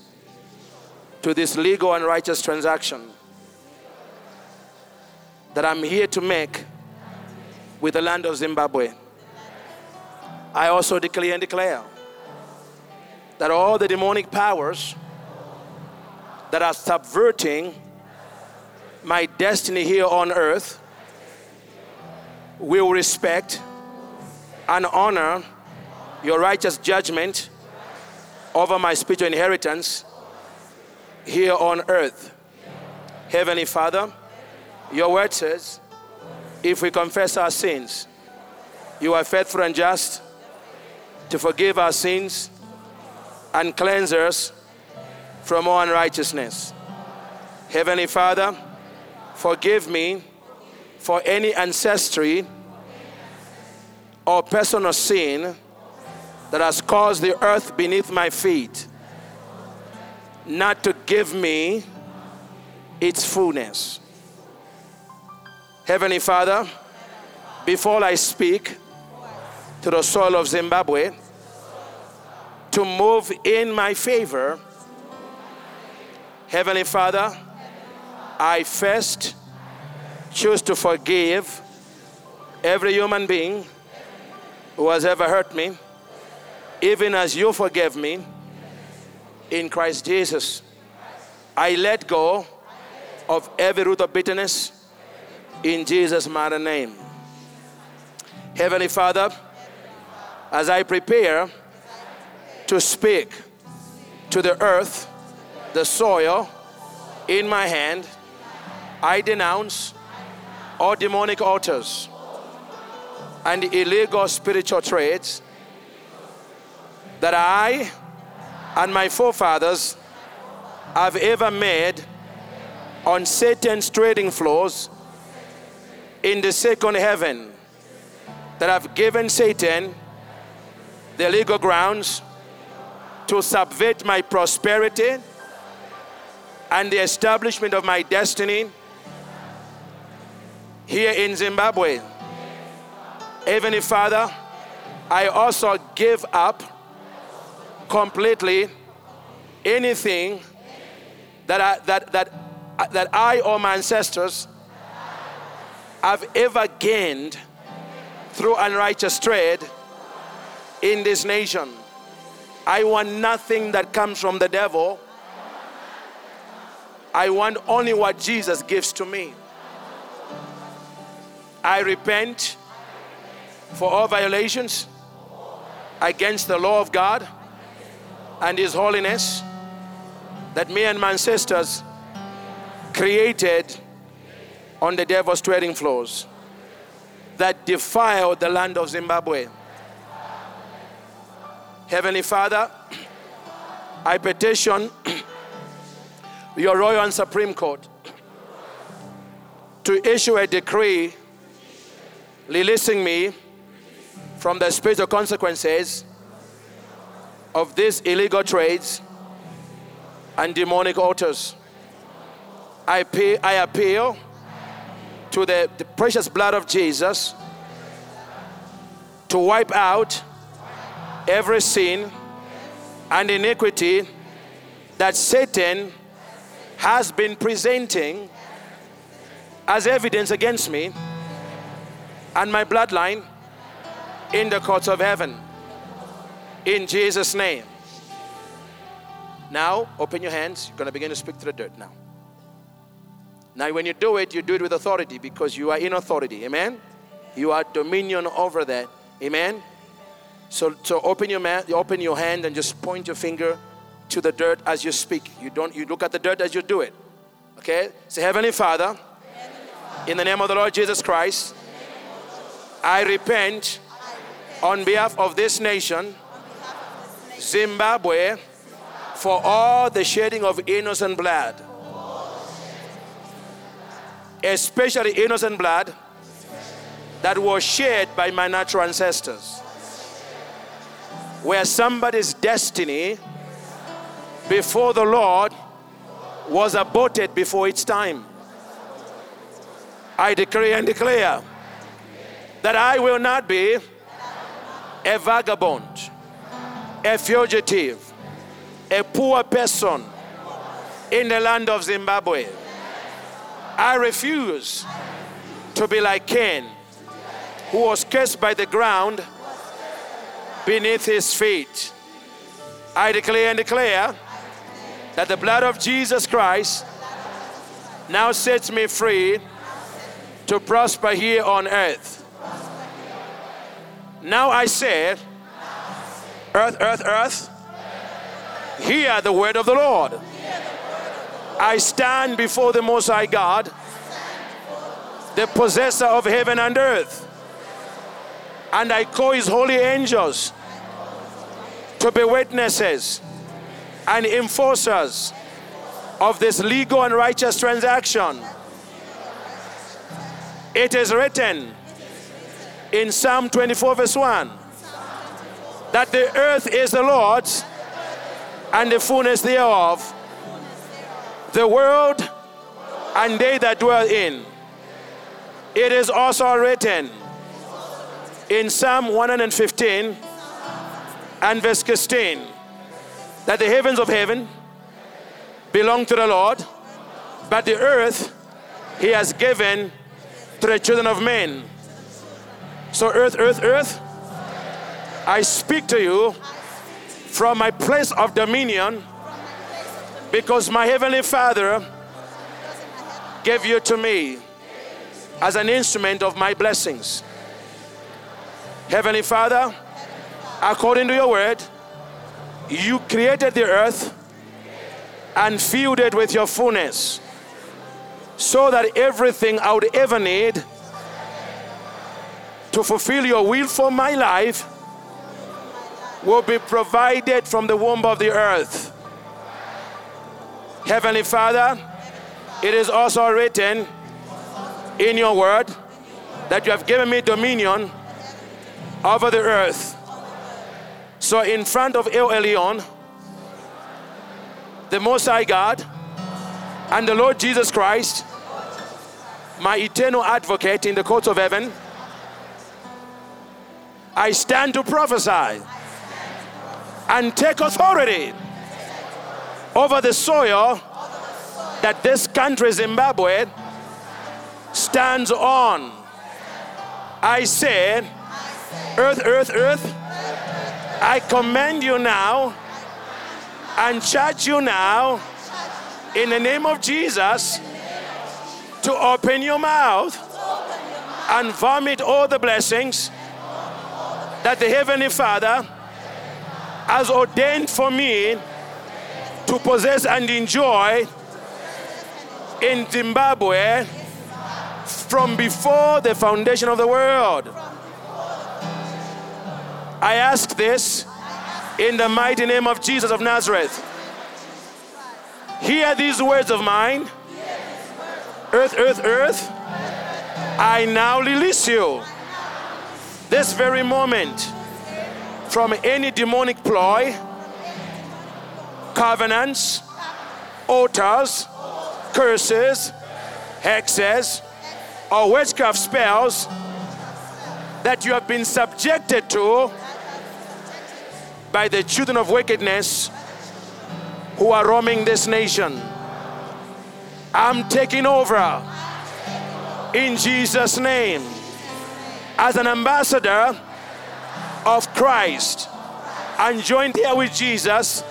to this legal and righteous transaction that I'm here to make with the land of Zimbabwe. I also declare and declare that all the demonic powers that are subverting my destiny here on earth will respect and honor your righteous judgment over my spiritual inheritance here on earth. Heavenly Father, your word says, if we confess our sins, you are faithful and just to forgive our sins and cleanse us from all unrighteousness. Heavenly Father, forgive me for any ancestry or personal sin that has caused the earth beneath my feet not to give me its fullness. Heavenly Father, before I speak to the soil of Zimbabwe to move in my favor. Heavenly Father, I first choose to forgive every human being who has ever hurt me, even as you forgave me in Christ Jesus. I let go of every root of bitterness in Jesus' mighty name. Heavenly Father, as I prepare to speak to the earth, the soil in my hand, I denounce all demonic altars and illegal spiritual trades that I and my forefathers have ever made on Satan's trading floors in the second heaven that have given Satan the legal grounds to subvert my prosperity and the establishment of my destiny here in Zimbabwe. Heavenly Father, I also give up completely anything that I, that, that, that I or my ancestors have ever gained through unrighteous trade in this nation. I want nothing that comes from the devil. I want only what Jesus gives to me. I repent for all violations against the law of God and His holiness that me and my ancestors created on the devil's trading floors that defiled the land of Zimbabwe. Heavenly Father, I petition your Royal and Supreme Court to issue a decree releasing me from the spiritual consequences of these illegal trades and demonic altars. I, pay, I appeal to the, the precious blood of Jesus to wipe out every sin and iniquity that Satan has been presenting as evidence against me and my bloodline in the courts of heaven. In Jesus' name. Now, open your hands. You're going to begin to speak to the dirt now. Now, when you do it, you do it with authority because you are in authority. Amen? You are dominion over that. Amen? So, so open your mouth, open your hand, and just point your finger to the dirt as you speak. You don't. You look at the dirt as you do it. Okay. Say, Heavenly Father, in the name of the Lord Jesus Christ, I repent on behalf of this nation, Zimbabwe, for all the shedding of innocent blood, especially innocent blood that was shed by my natural ancestors. Where somebody's destiny before the Lord was aborted before its time. I decree and declare that I will not be a vagabond, a fugitive, a poor person in the land of Zimbabwe. I refuse to be like Cain, who was cursed by the ground beneath his feet. I declare and declare that the blood of Jesus Christ now sets me free to prosper here on earth. Now I say, earth, earth, earth, hear the word of the Lord. I stand before the Most High God, the possessor of heaven and earth, and I call his holy angels to be witnesses and enforcers of this legal and righteous transaction. It is written in Psalm 24, verse 1 that the earth is the Lord's and the fullness thereof, the world and they that dwell in. It is also written in Psalm 115 and verse 16 that the heavens of heaven belong to the Lord, but the earth he has given to the children of men. So, earth, earth, earth, I speak to you from my place of dominion because my heavenly Father gave you to me as an instrument of my blessings. Heavenly Father, according to your word, you created the earth and filled it with your fullness so that everything I would ever need to fulfill your will for my life will be provided from the womb of the earth. Heavenly Father, it is also written in your word that you have given me dominion over the earth. So, in front of El Elyon, the Most High God, and the Lord Jesus Christ, my eternal advocate in the courts of heaven, I stand to prophesy and take authority over the soil that this country, Zimbabwe, stands on. I say, Earth, earth, earth, I command you now and charge you now in the name of Jesus to open your mouth and vomit all the blessings that the Heavenly Father has ordained for me to possess and enjoy in Zimbabwe from before the foundation of the world. I ask this in the mighty name of Jesus of Nazareth. Hear these words of mine. Earth, earth, earth. I now release you this very moment from any demonic ploy, covenants, altars, curses, hexes, or witchcraft spells that you have been subjected to by the children of wickedness who are roaming this nation. I'm taking over in Jesus' name as an ambassador of Christ and joined here with Jesus.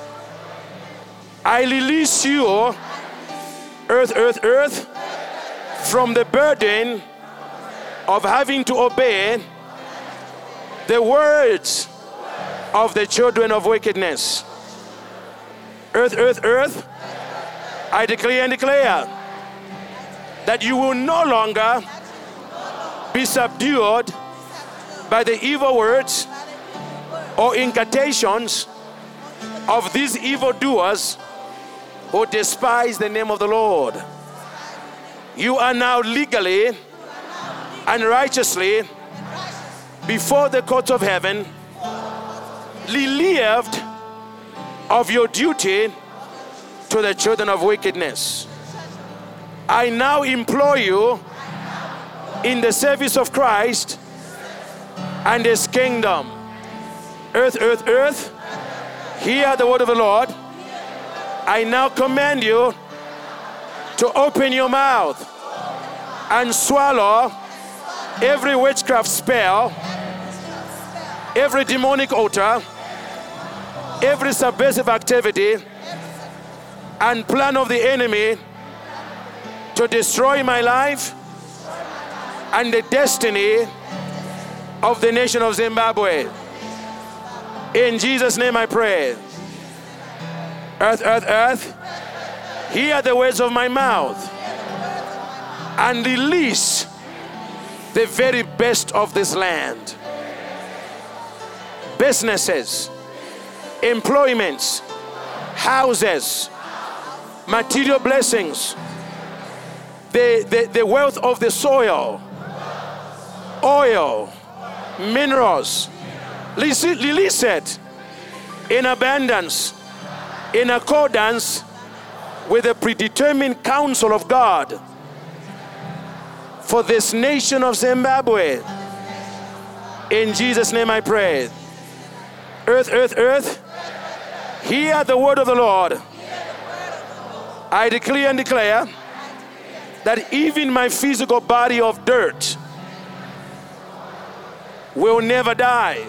I release you, earth, earth, earth, from the burden of having to obey the words of the children of wickedness. Earth, earth, earth, I declare and declare that you will no longer be subdued by the evil words or incantations of these evildoers who despise the name of the Lord. You are now legally and righteously before the court of heaven relieved of your duty to the children of wickedness. I now implore you in the service of Christ and his kingdom. Earth, earth, earth, hear the word of the Lord. I now command you to open your mouth and swallow every witchcraft spell, every demonic altar, every subversive activity and plan of the enemy to destroy my life and the destiny of the nation of Zimbabwe. In Jesus' name I pray. Earth, earth, earth, hear the words of my mouth and release the very best of this land. Businesses, employments, houses, material blessings, the, the, the wealth of the soil, oil, minerals. Release it in abundance, in accordance with the predetermined counsel of God for this nation of Zimbabwe. In Jesus' name I pray. Earth, earth, earth. Hear the word of the Lord. I declare and declare that even my physical body of dirt will never die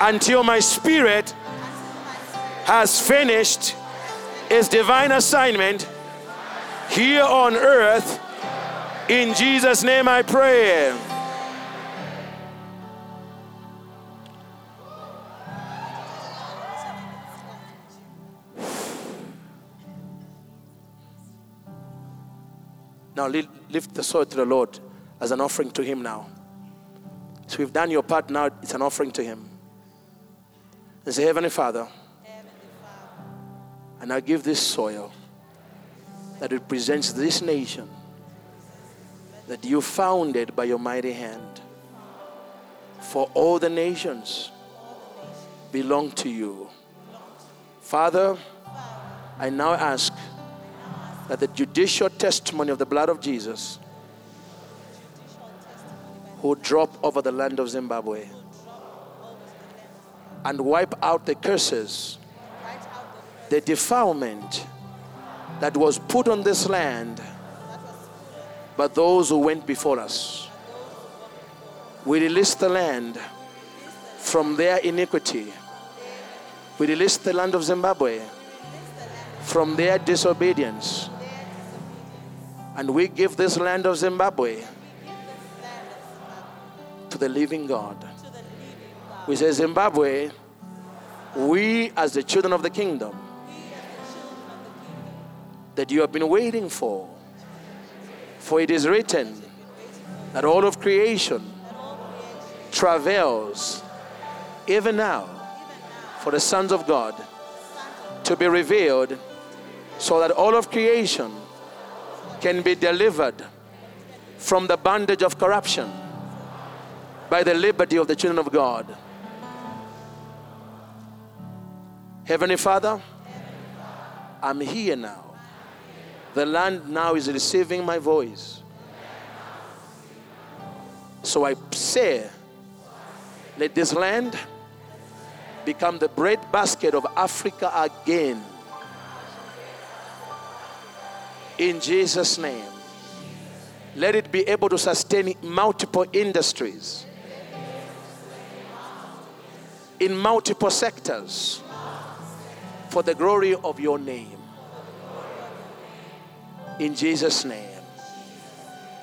until my spirit has finished its divine assignment here on earth. In Jesus' name I pray. Now lift the soil to the Lord as an offering to Him now. So we've done your part now, it's an offering to Him. And say, Heavenly Father, and I give this soil that represents this nation that you founded by your mighty hand. For all the nations belong to you. Father, I now ask that the judicial testimony of the blood of Jesus who drop over the land of Zimbabwe and wipe out the curses, the defilement that was put on this land by those who went before us. We release the land from their iniquity. We release the land of Zimbabwe from their disobedience. And we give this land of Zimbabwe to the living God. We say, Zimbabwe, we as the children of the kingdom that you have been waiting for. For it is written that all of creation travails even now for the sons of God to be revealed so that all of creation can be delivered from the bondage of corruption by the liberty of the children of God. Heavenly Father, I'm here now. The land now is receiving my voice. So I say, let this land become the breadbasket of Africa again in Jesus' name. Let it be able to sustain multiple industries in multiple sectors for the glory of your name. In Jesus' name.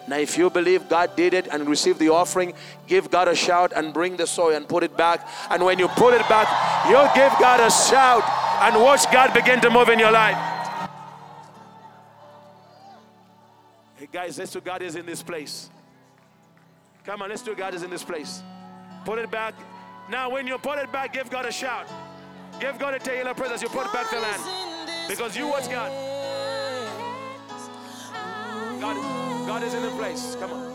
Now, if you believe God did it and receive the offering, give God a shout and bring the soil and put it back. And when you put it back, you'll give God a shout and watch God begin to move in your life. Hey, guys, let's do God is in this place. Come on, let's do God is in this place. Put it back. Now, when you put it back, give God a shout. Give God a Taylor praise as you put back the land. Because you watch God. God, God is in the place. Come on.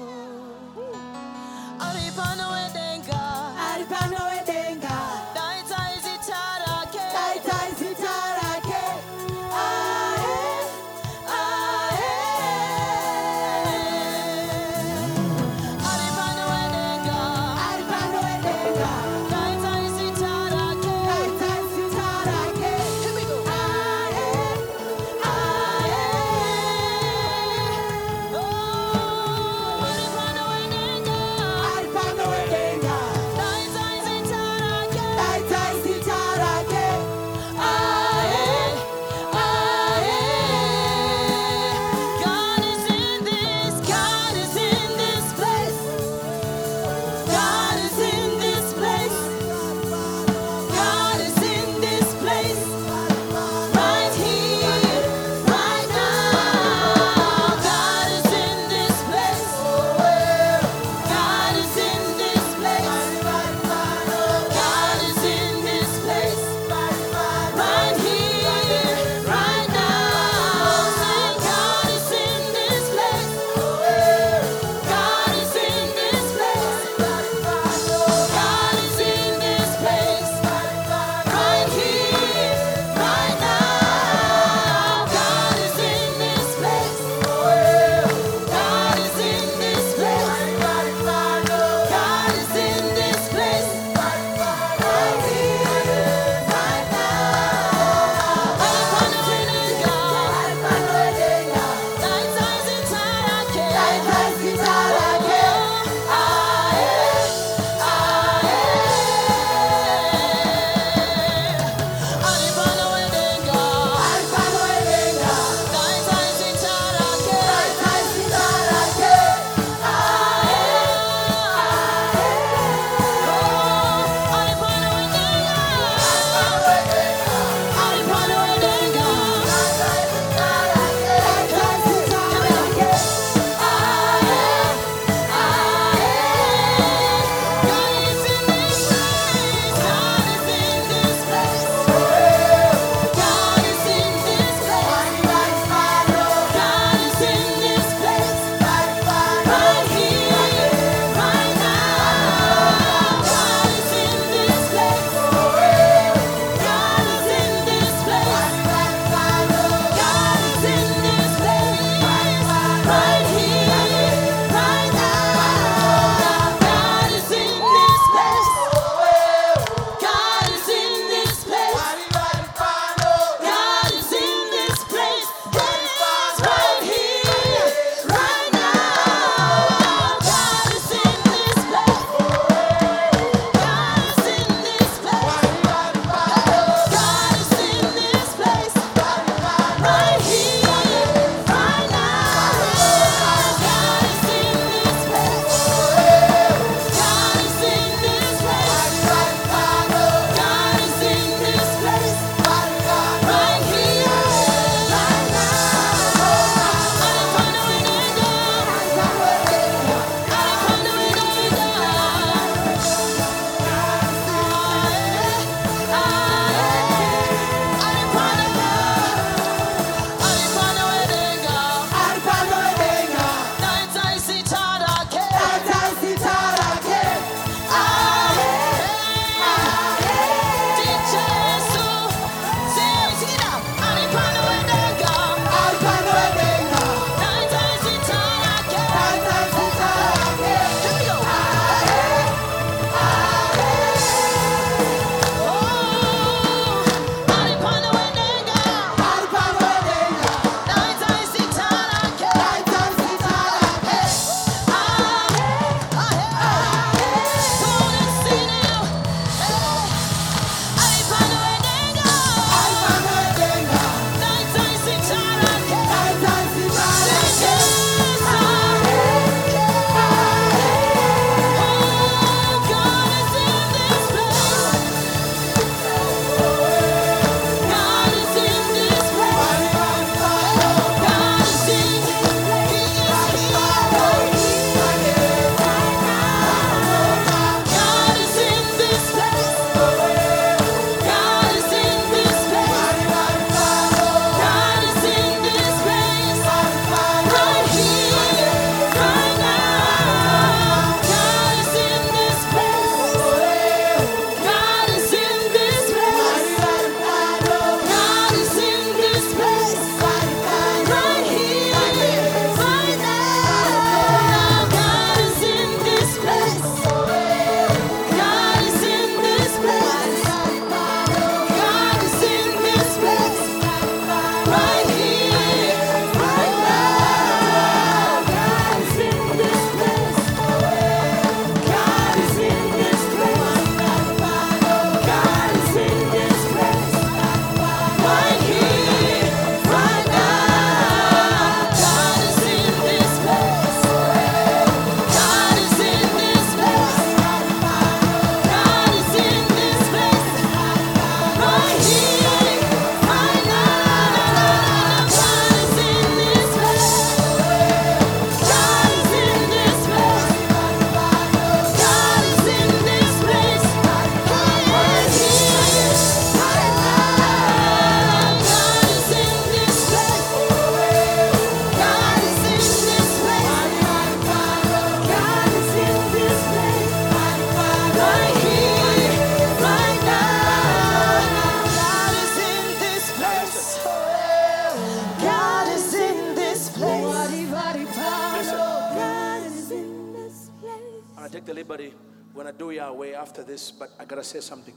I do Yahweh after this, but I gotta say something.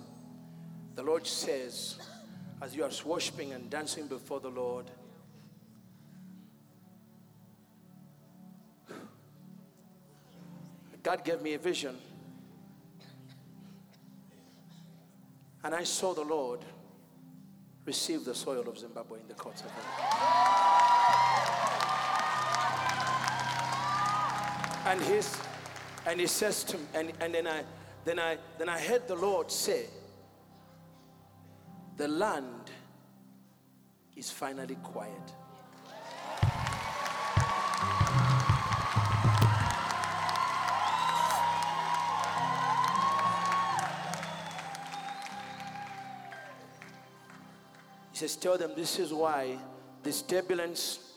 The Lord says, as you are worshiping and dancing before the Lord, God gave me a vision. And I saw the Lord receive the soil of Zimbabwe in the courts of heaven. And he's and he says to me, and, and then I then I then I heard the Lord say, the land is finally quiet. He says, Tell them this is why this turbulence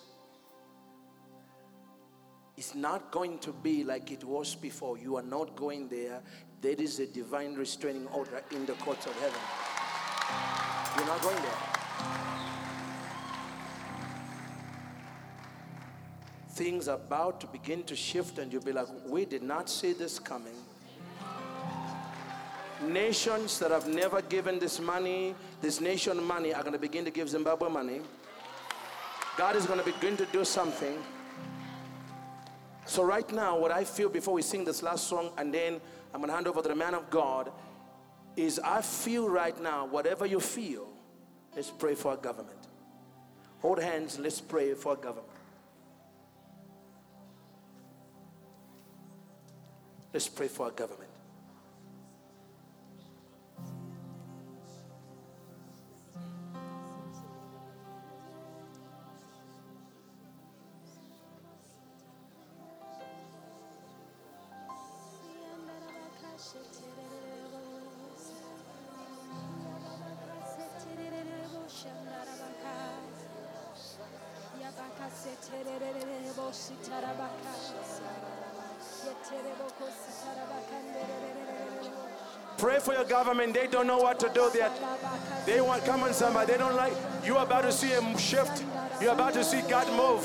is not going to be like it was before. You are not going there. There is a divine restraining order in the courts of heaven. You're not going there. Things are about to begin to shift, and you'll be like, We did not see this coming. Nations that have never given this money, this nation money, are going to begin to give Zimbabwe money. God is going to begin to do something. So, right now, what I feel before we sing this last song, and then I'm going to hand over to the man of God, is I feel right now, whatever you feel, let's pray for our government. Hold hands, let's pray for our government. Let's pray for our government. Pray for your government. They don't know what to do. They, they want, come on, somebody. They don't like, you're about to see a shift. You're about to see God move.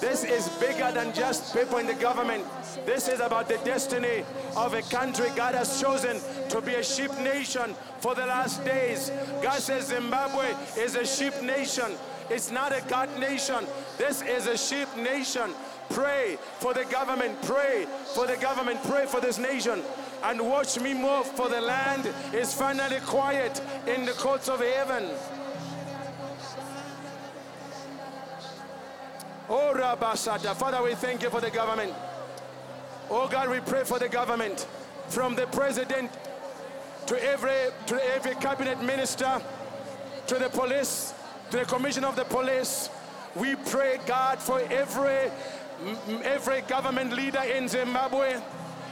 This is bigger than just people in the government. This is about the destiny of a country God has chosen to be a sheep nation for the last days. God says Zimbabwe is a sheep nation. It's not a God nation. This is a sheep nation. Pray for the government. Pray for the government. Pray for this nation. And watch me move, for the land is finally quiet in the courts of heaven. Oh, Rabasata. Father, we thank you for the government. Oh, God, we pray for the government. From the president to every, to every cabinet minister, to the police, to the commission of the police. We pray, God, for every, every government leader in Zimbabwe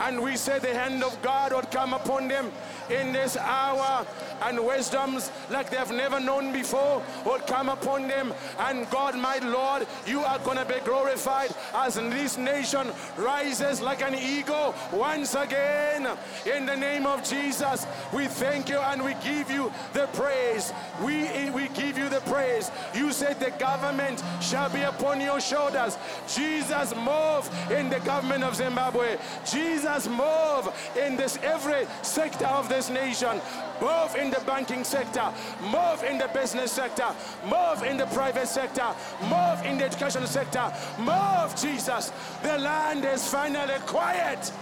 And we say the hand of God would come upon them in this hour and wisdoms like they've never known before will come upon them. And God, my Lord, you are going to be glorified as this nation rises like an eagle once again. In the name of Jesus, we thank you and we give you the praise. We, we give you the praise. You said the government shall be upon your shoulders. Jesus, move in the government of Zimbabwe. Jesus, move in this every sector of this nation. Move in the banking sector, move in the business sector, move in the private sector, move in the education sector, move, Jesus. The land is finally quiet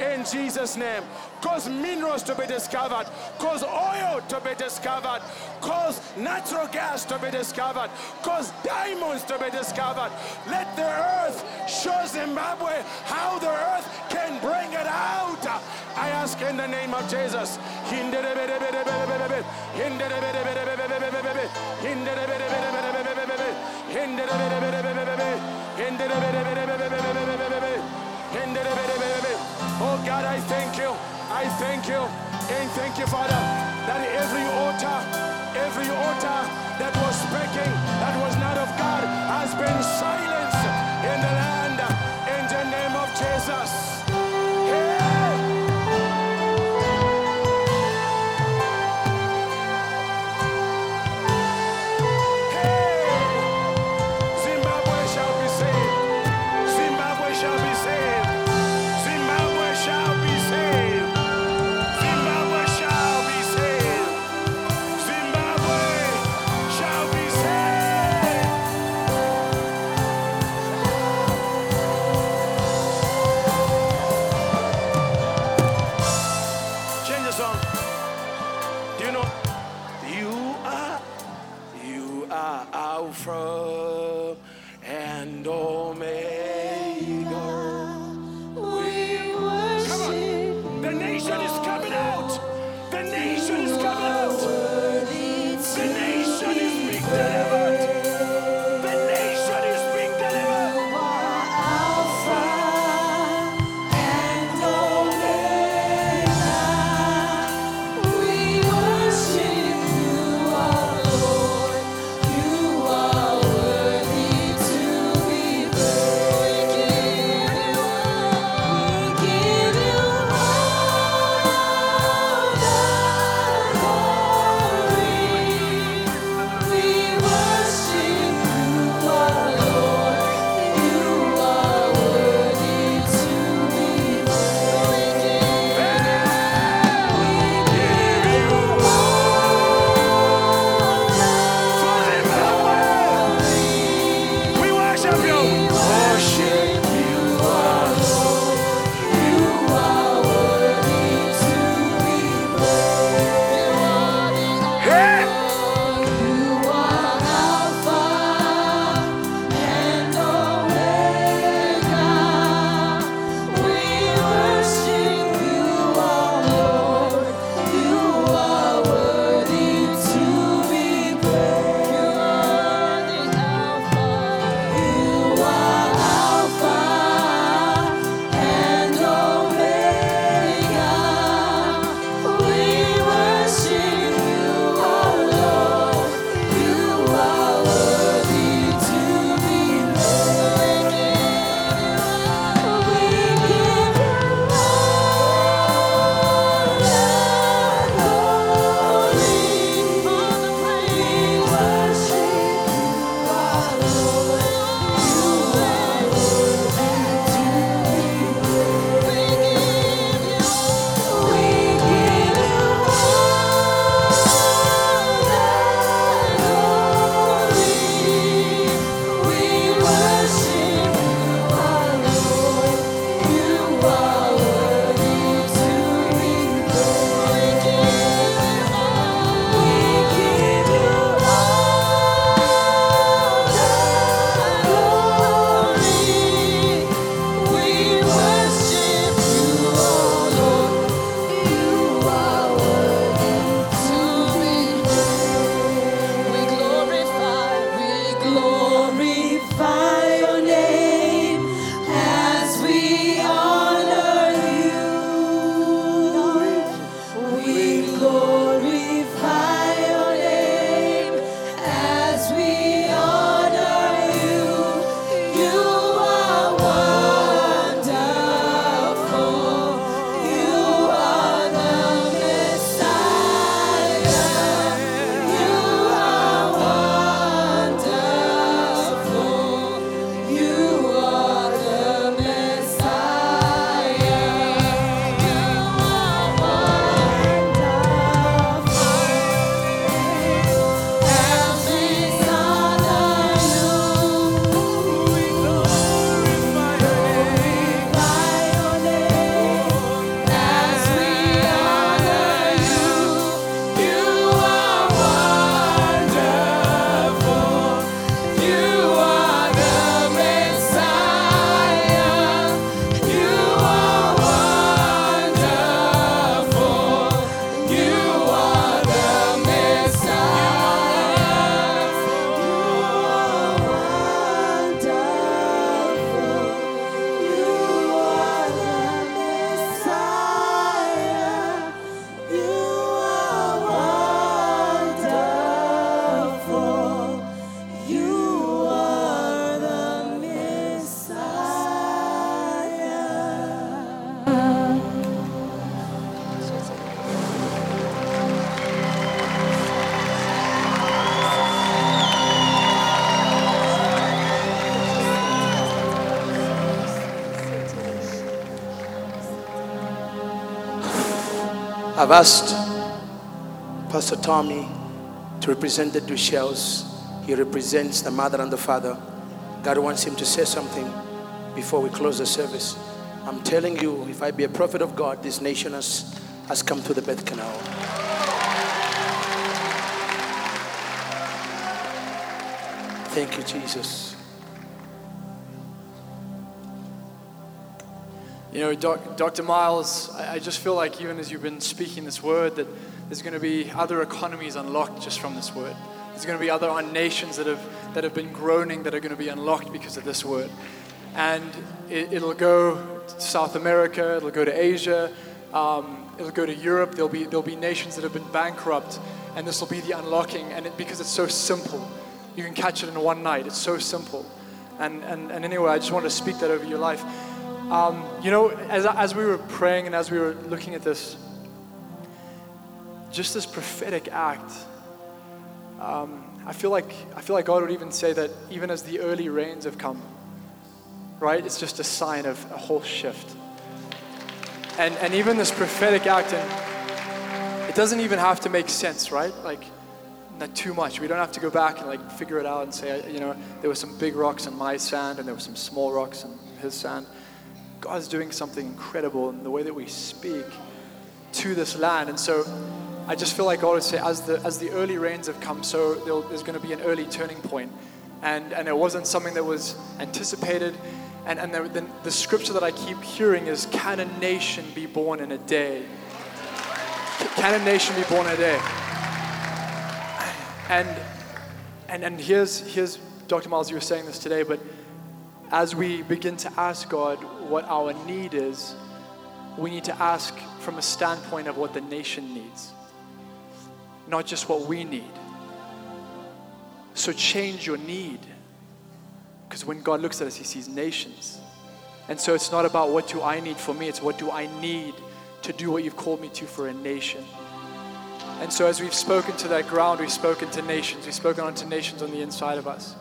in Jesus' name. Cause minerals to be discovered, cause oil to be discovered, cause natural gas to be discovered, cause diamonds to be discovered. Let the earth show Zimbabwe how the earth can bring it out. I ask in the name of Jesus. Oh God, I thank you. I thank you. And thank you, Father, that every altar, every altar that was speaking, that was not of God, has been silenced I've asked Pastor Tommy to represent the Deuschles. He represents the mother and the father. God wants him to say something before we close the service. I'm telling you, if I be a prophet of God, this nation has, has come to the birth canal. Thank you, Jesus. You know, Doc, Dr. Myles, I, I just feel like even as you've been speaking this word, that there's going to be other economies unlocked just from this word. There's going to be other nations that have, that have been groaning that are going to be unlocked because of this word. And it, it'll go to South America, it'll go to Asia, um, it'll go to Europe. There'll be, there'll be nations that have been bankrupt, and this will be the unlocking. And it, because it's so simple, you can catch it in one night. It's so simple. And, and, and anyway, I just want to speak that over your life. Um, you know, as, as we were praying and as we were looking at this, just this prophetic act, um, I feel like I feel like God would even say that even as the early rains have come, right? It's just a sign of a whole shift. And and even this prophetic act, and it doesn't even have to make sense, right? Like not too much. We don't have to go back and like figure it out and say, you know, there were some big rocks in my sand and there were some small rocks in his sand. God's doing something incredible in the way that we speak to this land. And so I just feel like God would say, as the, as the early rains have come, so there's going to be an early turning point. And, and it wasn't something that was anticipated. And, and the, the, the scripture that I keep hearing is, Can a nation be born in a day? Can a nation be born in a day? And, and, and here's, here's, Dr. Myles, you were saying this today, but as we begin to ask God what our need is, we need to ask from a standpoint of what the nation needs, not just what we need. So change your need. Because when God looks at us, He sees nations. And so it's not about what do I need for me, it's what do I need to do what you've called me to for a nation. And so as we've spoken to that ground, we've spoken to nations, we've spoken onto nations on the inside of us.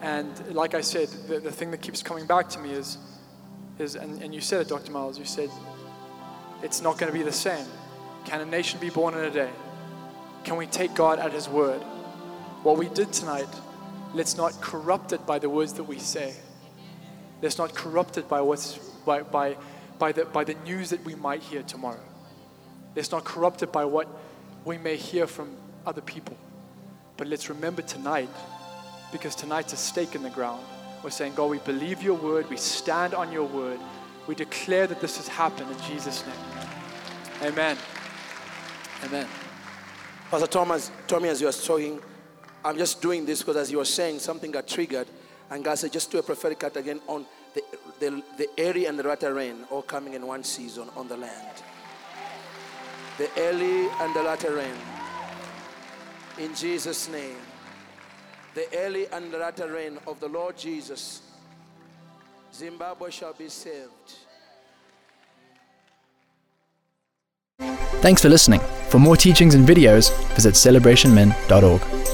And like I said, the, the thing that keeps coming back to me is, is and, and you said it, Dr. Myles, you said, it's not going to be the same. Can a nation be born in a day? Can we take God at His word? What we did tonight, let's not corrupt it by the words that we say. Let's not corrupt it by, what's, by, by, by, the, by the news that we might hear tomorrow. Let's not corrupt it by what we may hear from other people. But let's remember tonight, because tonight's a stake in the ground. We're saying, God, we believe your word, we stand on your word, we declare that this has happened in Jesus' name. Amen. Amen. Pastor Thomas, Tommy, as you were talking, I'm just doing this because as you were saying, something got triggered. And God said, just do a prophetic cut again on the, the, the early and the latter rain all coming in one season on the land. The early and the latter rain. In Jesus' name. The early and latter rain of the Lord Jesus. Zimbabwe shall be saved. Thanks for listening. For more teachings and videos, visit celebrationmen.org.